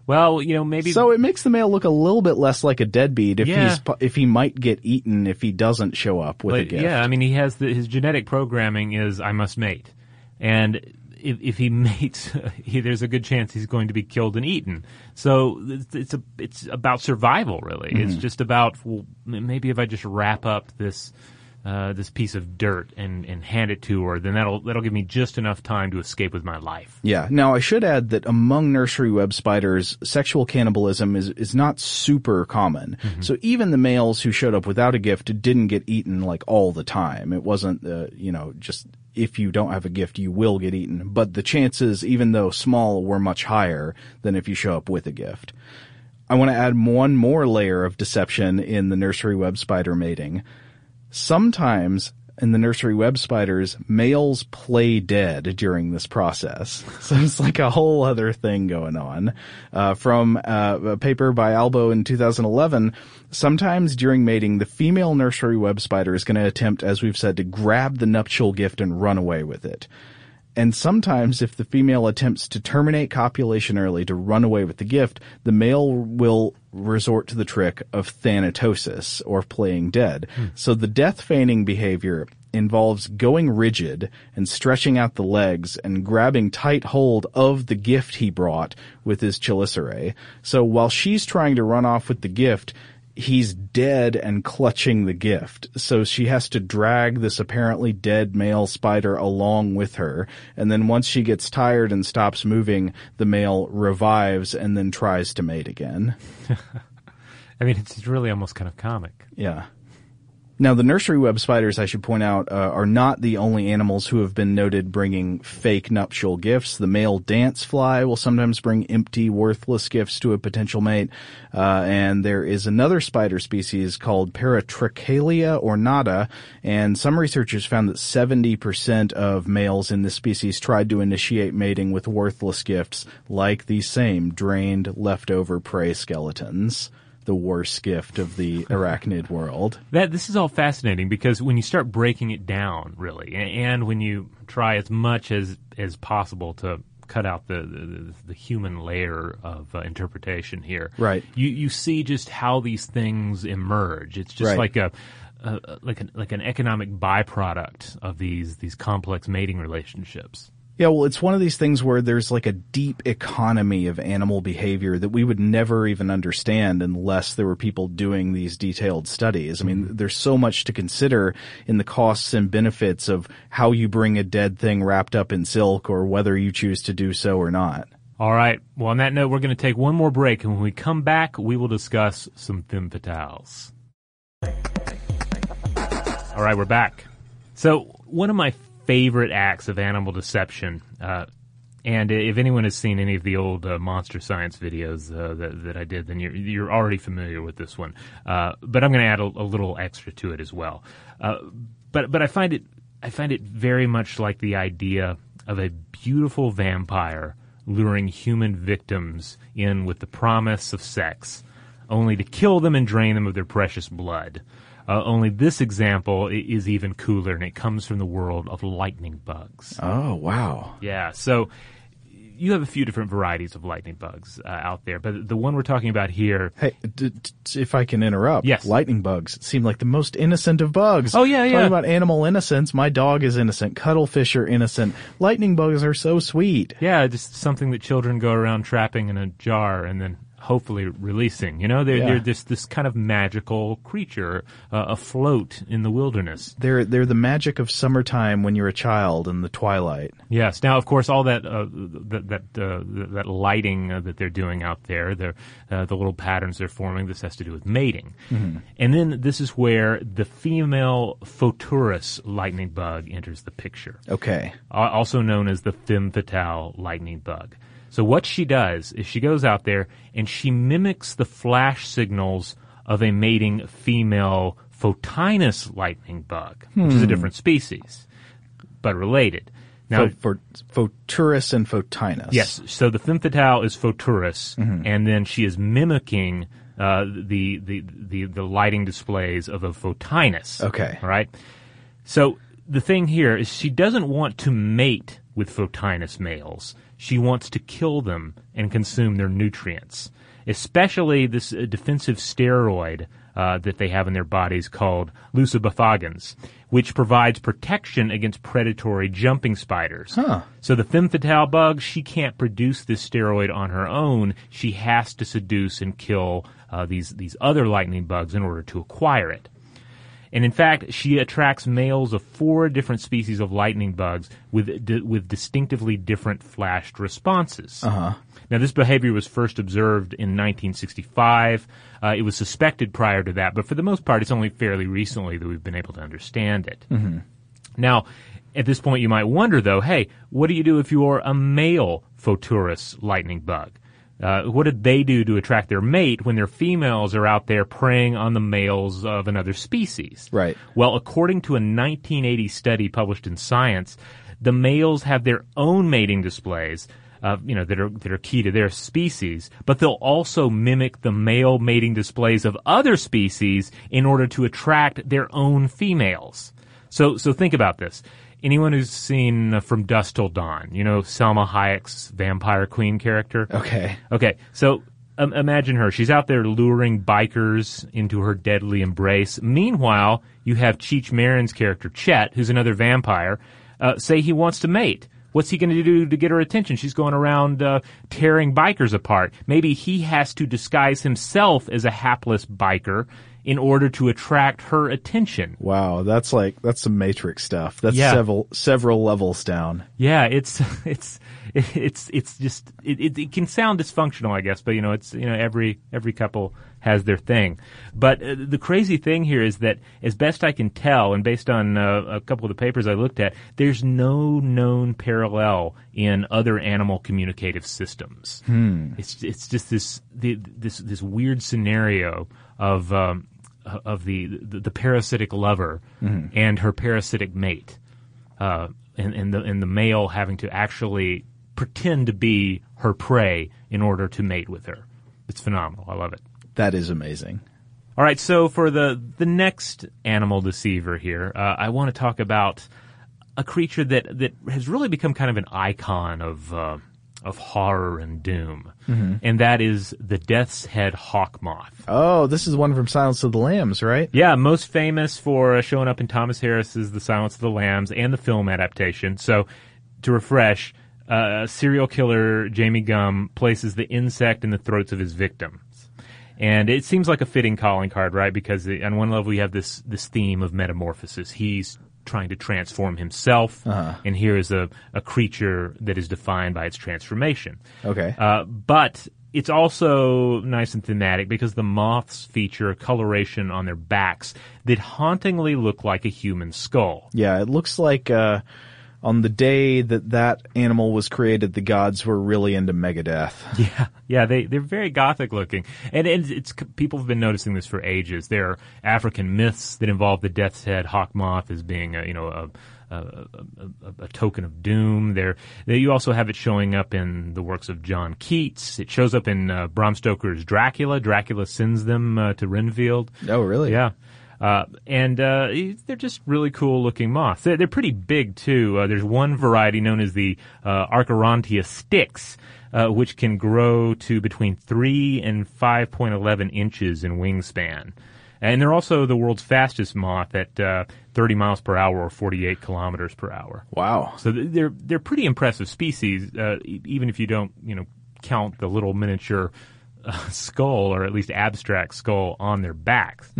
Well, you know, maybe. So it makes the male look a little bit less like a deadbeat if yeah. he's if he might get eaten if he doesn't show up with but, a gift. Yeah, I mean, he has the, his genetic programming is I must mate, and if, if he mates, he, there's a good chance he's going to be killed and eaten. So it's, it's a it's about survival, really. Mm-hmm. It's just about well, maybe if I just wrap up this uh, this piece of dirt and, and hand it to her, then that'll that'll give me just enough time to escape with my life. Yeah. Now I should add that among nursery web spiders, sexual cannibalism is is not super common. Mm-hmm. So even the males who showed up without a gift didn't get eaten like all the time. It wasn't uh, you know just if you don't have a gift you will get eaten, but the chances, even though small, were much higher than if you show up with a gift. I want to add one more layer of deception in the nursery web spider mating. Sometimes in the nursery web spiders, males play dead during this process. So it's like a whole other thing going on. Uh, from uh, a paper by Albo in 2011, sometimes during mating, the female nursery web spider is going to attempt, as we've said, to grab the nuptial gift and run away with it. And sometimes if the female attempts to terminate copulation early to run away with the gift, the male will resort to the trick of thanatosis or playing dead. Hmm. So the death feigning behavior involves going rigid and stretching out the legs and grabbing tight hold of the gift he brought with his chelicerae. So while she's trying to run off with the gift, he's dead and clutching the gift. So she has to drag this apparently dead male spider along with her. And then once she gets tired and stops moving, the male revives and then tries to mate again. I mean, it's really almost kind of comic. Yeah. Now, the nursery web spiders, I should point out, uh, are not the only animals who have been noted bringing fake nuptial gifts. The male dance fly will sometimes bring empty, worthless gifts to a potential mate. Uh, and there is another spider species called Paratrechalea ornata, and some researchers found that 70% of males in this species tried to initiate mating with worthless gifts, like these same drained, leftover prey skeletons the worst gift of the arachnid world. That this is all fascinating because when you start breaking it down, really, and when you try as much as as possible to cut out the the, the human layer of uh, interpretation here, right? You you see just how these things emerge. It's just Right. like a. Uh, like an like an economic byproduct of these these complex mating relationships. Yeah, well, it's one of these things where there's like a deep economy of animal behavior that we would never even understand unless there were people doing these detailed studies. I mean, mm-hmm. there's so much to consider in the costs and benefits of how you bring a dead thing wrapped up in silk or whether you choose to do so or not. All right. Well, on that note, we're going to take one more break, and when we come back, we will discuss some femme fatales. All right, we're back. So, one of my favorite acts of animal deception, uh, and if anyone has seen any of the old uh, Monster Science videos uh, that, that I did, then you're, you're already familiar with this one. Uh, but I'm going to add a, a little extra to it as well. Uh, but but I find it I find it very much like the idea of a beautiful vampire luring human victims in with the promise of sex, only to kill them and drain them of their precious blood. Uh, only this example is even cooler, and it comes from the world of lightning bugs. Oh, wow. Yeah, so you have a few different varieties of lightning bugs uh, out there, but the one we're talking about here. Hey, d- d- if I can interrupt. Yes. Lightning bugs seem like the most innocent of bugs. Oh, yeah, yeah. Talking about animal innocence, my dog is innocent. Cuttlefish are innocent. Lightning bugs are so sweet. Yeah, just something that children go around trapping in a jar and then hopefully releasing. You know, they're, Yeah. they're just this kind of magical creature uh, afloat in the wilderness. They're they're the magic of summertime when you're a child in the twilight. Yes. Now, of course, all that uh, that that, uh, that lighting uh, that they're doing out there, the uh, the little patterns they're forming, this has to do with mating. And then this is where the female Photurus lightning bug enters the picture Okay. also known as the femme fatale lightning bug. So what she does is she goes out there and she mimics the flash signals of a mating female Photinus lightning bug, which is a different species, but related. Now, for, for Photurus and Photinus. Yes. So the femme fatale is Photurus, Mm-hmm. and then she is mimicking uh, the, the the the lighting displays of a Photinus. Okay. Right. So the thing here is she doesn't want to mate with Photinus males. She wants to kill them and consume their nutrients, especially this uh, defensive steroid uh, that they have in their bodies called lucibufagins, which provides protection against predatory jumping spiders. Huh. So the femme fatale bug, she can't produce this steroid on her own. She has to seduce and kill uh, these these other lightning bugs in order to acquire it. And in fact, she attracts males of four different species of lightning bugs with di- with distinctively different flashed responses. Uh-huh. Now, this behavior was first observed in 1965. Uh, it was suspected prior to that, but for the most part, it's only fairly recently that we've been able to understand it. Now, at this point, you might wonder, though, hey, what do you do if you're a male Photurus lightning bug? Uh, what did they do to attract their mate when their females are out there preying on the males of another species? Right. Well, according to a 1980 study published in Science, the males have their own mating displays, uh, you know, that are that are key to their species, but they'll also mimic the male mating displays of other species in order to attract their own females. So, so think about this. Anyone who's seen uh, From Dusk Till Dawn, you know, Salma Hayek's vampire queen character? Okay. Okay, so um, imagine her. She's out there luring bikers into her deadly embrace. Meanwhile, you have Cheech Marin's character, Chet, who's another vampire, uh, say he wants to mate. What's he going to do to get her attention? She's going around uh, tearing bikers apart. Maybe he has to disguise himself as a hapless biker in order to attract her attention. Wow, that's like that's some Matrix stuff. That's Yeah. several several levels down. Yeah, it's it's it's it's just it, it, it can sound dysfunctional, I guess, but you know, it's you know every every couple has their thing. But uh, the crazy thing here is that, as best I can tell, and based on uh, a couple of the papers I looked at, there's no known parallel in other animal communicative systems. It's it's just this the, this this weird scenario of um, of the, the the parasitic lover and her parasitic mate uh, and, and the and the male having to actually pretend to be her prey in order to mate with her. It's phenomenal. I love it. That is amazing. All right, so for the the next animal deceiver here, uh, I want to talk about a creature that that has really become kind of an icon of uh, of horror and doom, and that is the Death's Head hawk moth. Oh, this is one from Silence of the Lambs, right? Yeah, most famous for uh, showing up in Thomas Harris's The Silence of the Lambs and the film adaptation. So, to refresh, uh, serial killer Jamie Gumb places the insect in the throats of his victims. And it seems like a fitting calling card, right? Because on one level you have this this theme of metamorphosis. He's trying to transform himself, and here is a, a creature that is defined by its transformation. Okay. Uh, but it's also nice and thematic because the moths feature coloration on their backs that hauntingly look like a human skull. Yeah, it looks like uh, on the day that that animal was created, the gods were really into Megadeth. Yeah, yeah, they they're very gothic looking, and, and it's people have been noticing this for ages. There are African myths that involve the death's head hawk moth as being a you know a a, a, a, a token of doom. There, there, you also have it showing up in the works of John Keats. It shows up in uh, Bram Stoker's Dracula. Dracula sends them uh, to Renfield. Oh, really? Yeah. Uh, and uh, they're just really cool looking moths. They're, they're pretty big too. Uh, there's one variety known as the uh, Acherontia styx, uh, which can grow to between three and five point eleven inches in wingspan. And they're also the world's fastest moth at uh, 30 miles per hour or 48 kilometers per hour. Wow. So they're they're pretty impressive species, uh, even if you don't you know count the little miniature uh, skull or at least abstract skull on their backs.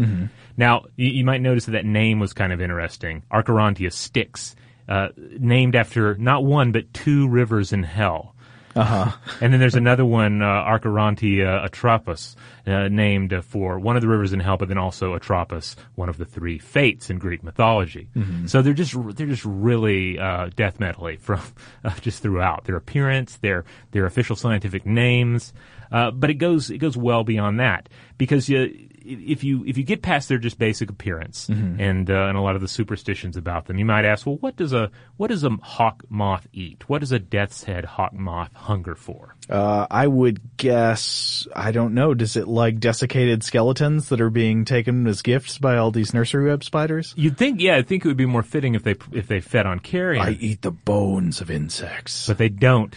Now you, you might notice that that name was kind of interesting. Acherontia Styx, uh, named after not one but two rivers in hell. Uh-huh. And then there's another one, uh, Acherontia Atropos, uh, named uh, for one of the rivers in hell, but then also Atropos, one of the three fates in Greek mythology. So they're just they're just really uh, death metally from uh, just throughout their appearance, their their official scientific names. Uh, but it goes it goes well beyond that because you, if you if you get past their just basic appearance and uh, and a lot of the superstitions about them, you might ask, well, what does a what does a hawk moth eat? What does a death's head hawk moth hunger for? Uh, I would guess, I don't know, does it like desiccated skeletons that are being taken as gifts by all these nursery web spiders? You'd think, yeah, I think it would be more fitting if they if they fed on carrion, I eat the bones of insects. but they don't.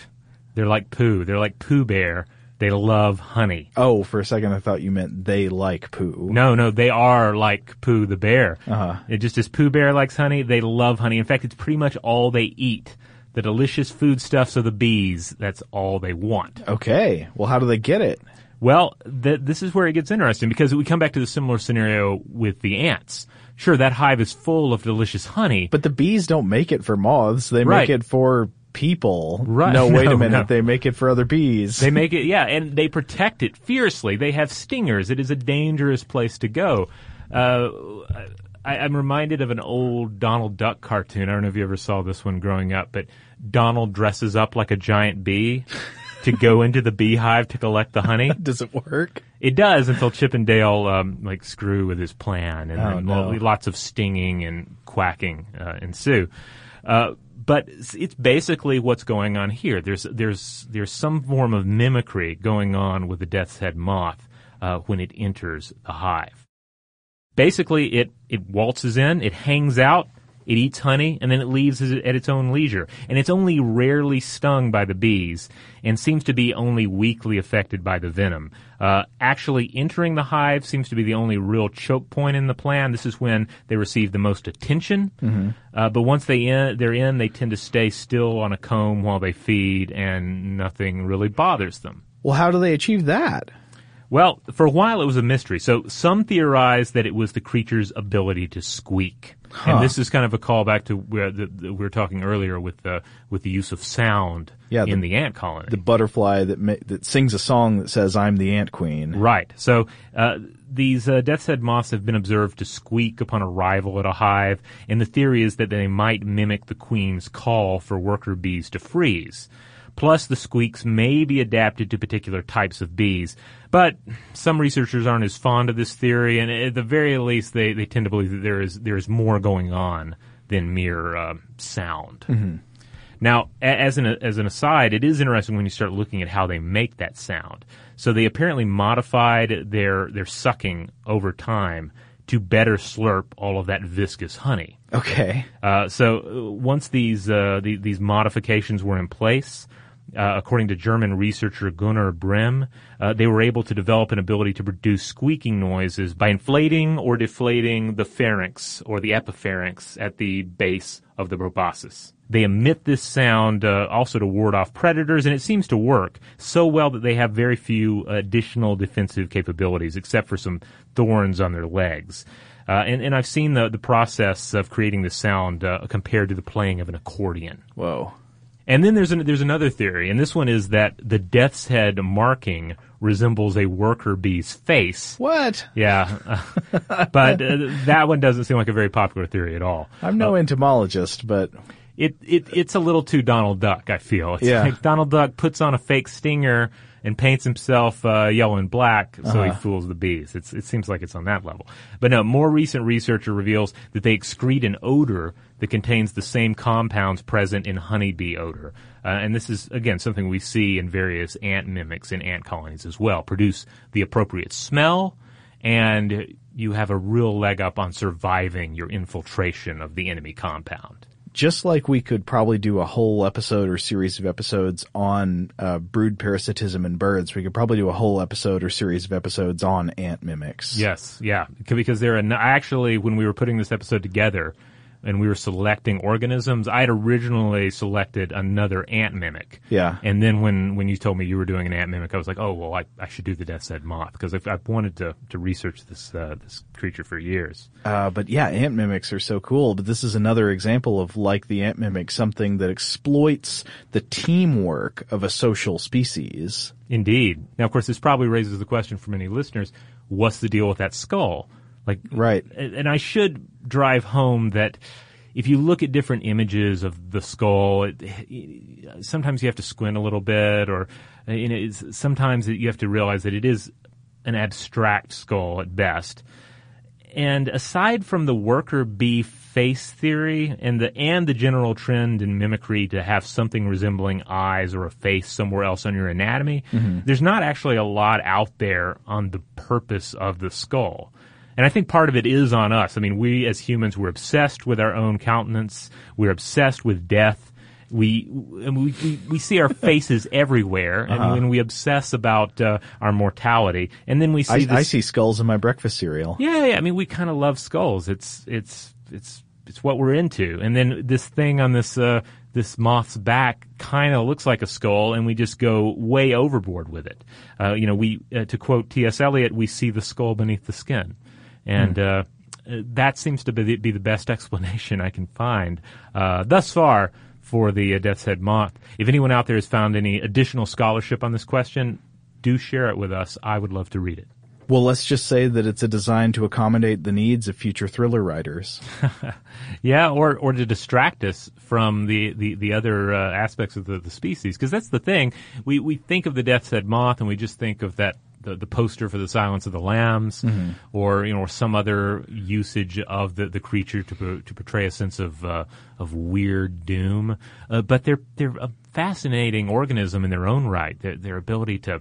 They're like poo. They're like Pooh Bear. They love honey. oh, for a second I thought you meant they like poo. No, no, they are like Pooh the bear. Uh-huh. It just as Pooh Bear likes honey, they love honey. In fact, it's pretty much all they eat. The delicious foodstuffs of the bees, that's all they want. Okay. Well, how do they get it? Well, th- this is where it gets interesting because we come back to the similar scenario with the ants. Sure, that hive is full of delicious honey, But the bees don't make it for moths. They Right. make it for people. Right. No, wait No, a minute. no. They make it for other bees. They make it, yeah, and they protect it fiercely. They have stingers. It is a dangerous place to go. Uh, I, I'm reminded of an old Donald Duck cartoon. I don't know if you ever saw this one growing up, but Donald dresses up like a giant bee to go into the beehive to collect the honey. Does it work? It does until Chip and Dale um, like screw with his plan, and Oh, then no. lots of stinging and quacking uh, ensue. Uh, but it's basically what's going on here. There's there's there's some form of mimicry going on with the death's head moth uh, when it enters the hive. Basically, it it waltzes in, it hangs out, It eats honey and then it leaves at its own leisure. And it's only rarely stung by the bees and seems to be only weakly affected by the venom. Uh, actually entering the hive seems to be the only real choke point in the plan. This is when they receive the most attention. Mm-hmm. Uh, but once they in, they're in, they tend to stay still on a comb while they feed and nothing really bothers them. Well, how do they achieve that? Well, for a while it was a mystery. So some theorized that it was the creature's ability to squeak. Huh. And this is kind of a callback to where the, the, we were talking earlier with the with the use of sound yeah, in the, the, ant colony. The butterfly that ma- that sings a song that says "I'm the ant queen." Right. So uh, these uh, death's head moths have been observed to squeak upon arrival at a hive, and the theory is that they might mimic the queen's call for worker bees to freeze. Plus, the squeaks may be adapted to particular types of bees. But some researchers aren't as fond of this theory, and at the very least, they, they tend to believe that there is there is more going on than mere uh, sound. Mm-hmm. Now, as an as an aside, it is interesting when you start looking at how they make that sound. So they apparently modified their their sucking over time to better slurp all of that viscous honey. Okay. Uh, so uh, once these uh, the, these modifications were in place, uh, according to German researcher Gunnar Brehm, uh, they were able to develop an ability to produce squeaking noises by inflating or deflating the pharynx or the epipharynx at the base of the proboscis. They emit this sound uh, also to ward off predators, and it seems to work so well that they have very few additional defensive capabilities, except for some thorns on their legs. Uh, and, and I've seen the, the process of creating this sound uh, compared to the playing of an accordion. Whoa. And then there's an, there's another theory, and this one is that the death's head marking resembles a worker bee's face. What? Yeah, but uh, that one doesn't seem like a very popular theory at all. I'm no uh, entomologist, but it, it it's a little too Donald Duck. I feel it's yeah. like Donald Duck puts on a fake stinger and paints himself uh, yellow and black so uh-huh. he fools the bees. It's, it seems like it's on that level. But no, more recent research reveals that they excrete an odor that contains the same compounds present in honeybee odor. Uh, and this is, again, something we see in various ant mimics in ant colonies as well. Produce the appropriate smell, and you have a real leg up on surviving your infiltration of the enemy compound just like we could probably do a whole episode or series of episodes on uh, brood parasitism in birds, we could probably do a whole episode or series of episodes on ant mimics. Yes, yeah, because they're actually when we were putting this episode together, and we were selecting organisms, I had originally selected another ant mimic. Yeah. And then when, when you told me you were doing an ant mimic, I was like, oh, well, I, I should do the death's head moth because I've, I've, wanted to, to research this, uh, this creature for years. Uh, but yeah, ant mimics are so cool. But this is another example of like the ant mimic, something that exploits the teamwork of a social species. Indeed. Now, of course, this probably raises the question for many listeners, what's the deal with that skull? Like, right. And I should drive home that if you look at different images of the skull, it, it, sometimes you have to squint a little bit, or you know, sometimes you have to realize that it is an abstract skull at best. And aside from the worker bee face theory and the and the general trend in mimicry to have something resembling eyes or a face somewhere else on your anatomy, mm-hmm. there's not actually a lot out there on the purpose of the skull. And I think part of it is on us. I mean, we as humans, we're obsessed with our own countenance. We're obsessed with death. We we, we, we see our faces everywhere, and, uh-huh. we obsess about uh, our mortality. And then we see. I, this, I see skulls in my breakfast cereal. Yeah, yeah. I mean, we kind of love skulls. It's it's it's it's what we're into. And then this thing on this uh, this moth's back kind of looks like a skull, and we just go way overboard with it. Uh, you know, we uh, to quote T.S. Eliot, we see the skull beneath the skin and mm. uh, that seems to be the, be the, best explanation I can find uh, thus far for the uh, Death's Head moth. If anyone out there has found any additional scholarship on this question, do share it with us. I would love to read it. Well, let's just say that it's a design to accommodate the needs of future thriller writers. yeah, or or to distract us from the the, the other uh, aspects of the, the species, because that's the thing. We we think of the death's head moth, and we just think of that the, the poster for the Silence of the Lambs, mm-hmm. or you know, or some other usage of the, the creature to to portray a sense of uh, of weird doom. Uh, but they're they're a fascinating organism in their own right. Their, their ability to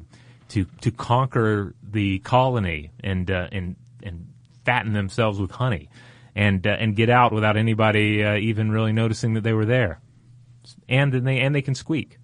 to to conquer the colony and uh, and and fatten themselves with honey. and uh, and get out without anybody uh, even really noticing that they were there. And then they and they can squeak.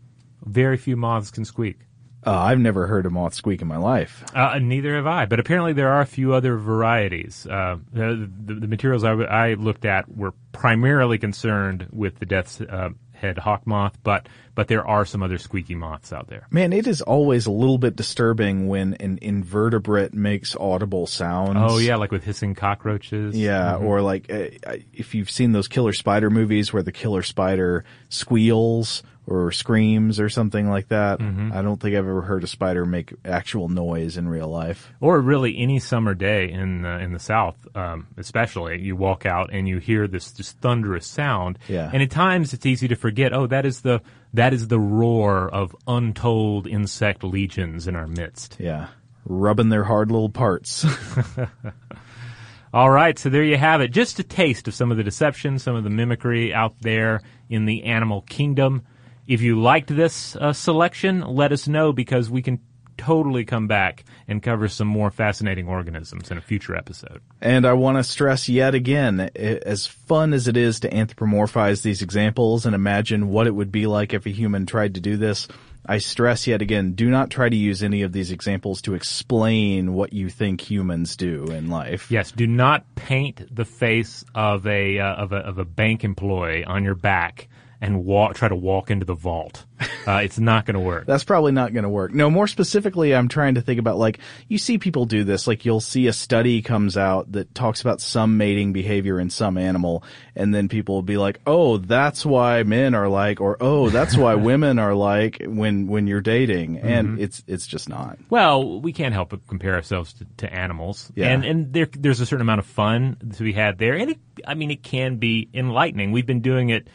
Very few moths can squeak. Uh, I've never heard a moth squeak in my life. Uh, neither have I, but apparently there are a few other varieties. Uh, the, the, the materials I, w- I looked at were primarily concerned with the death's uh, head hawk moth, but but there are some other squeaky moths out there. Man, it is always a little bit disturbing when an invertebrate makes audible sounds. Oh yeah, like with hissing cockroaches. Yeah, or like uh, if you've seen those killer spider movies where the killer spider squeals or screams or something like that. I don't think I've ever heard a spider make actual noise in real life. or really any summer day in uh, in the South, um, especially, you walk out and you hear this just thunderous sound. Yeah. And at times it's easy to forget. Oh, that is the that is the roar of untold insect legions in our midst. Yeah. Rubbing their hard little parts. All right, so there you have it. Just a taste of some of the deception, some of the mimicry out there in the animal kingdom. If you liked this uh, selection, let us know because we can totally come back and cover some more fascinating organisms in a future episode. And I want to stress yet again, as fun as it is to anthropomorphize these examples and imagine what it would be like if a human tried to do this, I stress yet again, do not try to use any of these examples to explain what you think humans do in life. Yes, do not paint the face of a uh, of a of a bank employee on your back and walk try to walk into the vault. Uh, it's not going to work. That's probably not going to work. No, more specifically, I'm trying to think about like, you see people do this, like you'll see a study comes out that talks about some mating behavior in some animal, and then people will be like, oh, that's why men are like, or oh, that's why women are like when, when you're dating. And it's, it's just not. Well, we can't help but compare ourselves to, to animals, Yeah. and and there there's a certain amount of fun to be had there, and it, I mean it can be enlightening. We've been doing it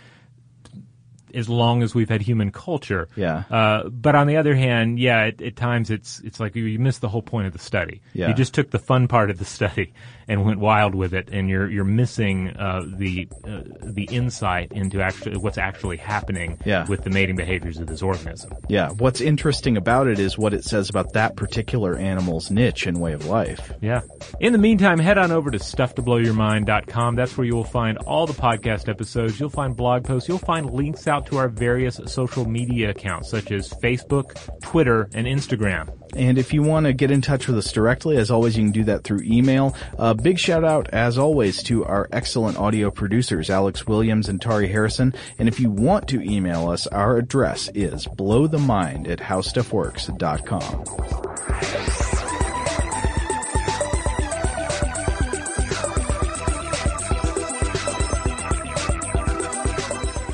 as long as we've had human culture. Yeah. Uh, but on the other hand, yeah, at, at times it's it's like you miss the whole point of the study. Yeah. You just took the fun part of the study and went wild with it, and you're you're missing uh, the uh, the insight into actually what's actually happening Yeah. with the mating behaviors of this organism. Yeah. What's interesting about it is what it says about that particular animal's niche and way of life. Yeah. In the meantime, head on over to stufftoblowyourmind.com. That's where you will find all the podcast episodes. You'll find blog posts. You'll find links out to our various social media accounts, such as Facebook, Twitter, and Instagram. And if you want to get in touch with us directly, as always, you can do that through email. A big shout out, as always, to our excellent audio producers, Alex Williams and Tari Harrison. And if you want to email us, our address is blowthemind at howstuffworks.com.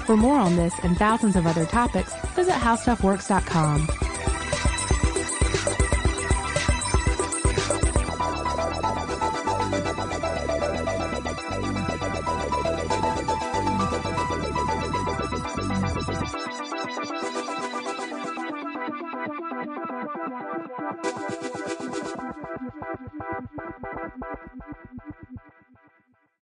For more on this and thousands of other topics, visit howstuffworks.com. Thank you.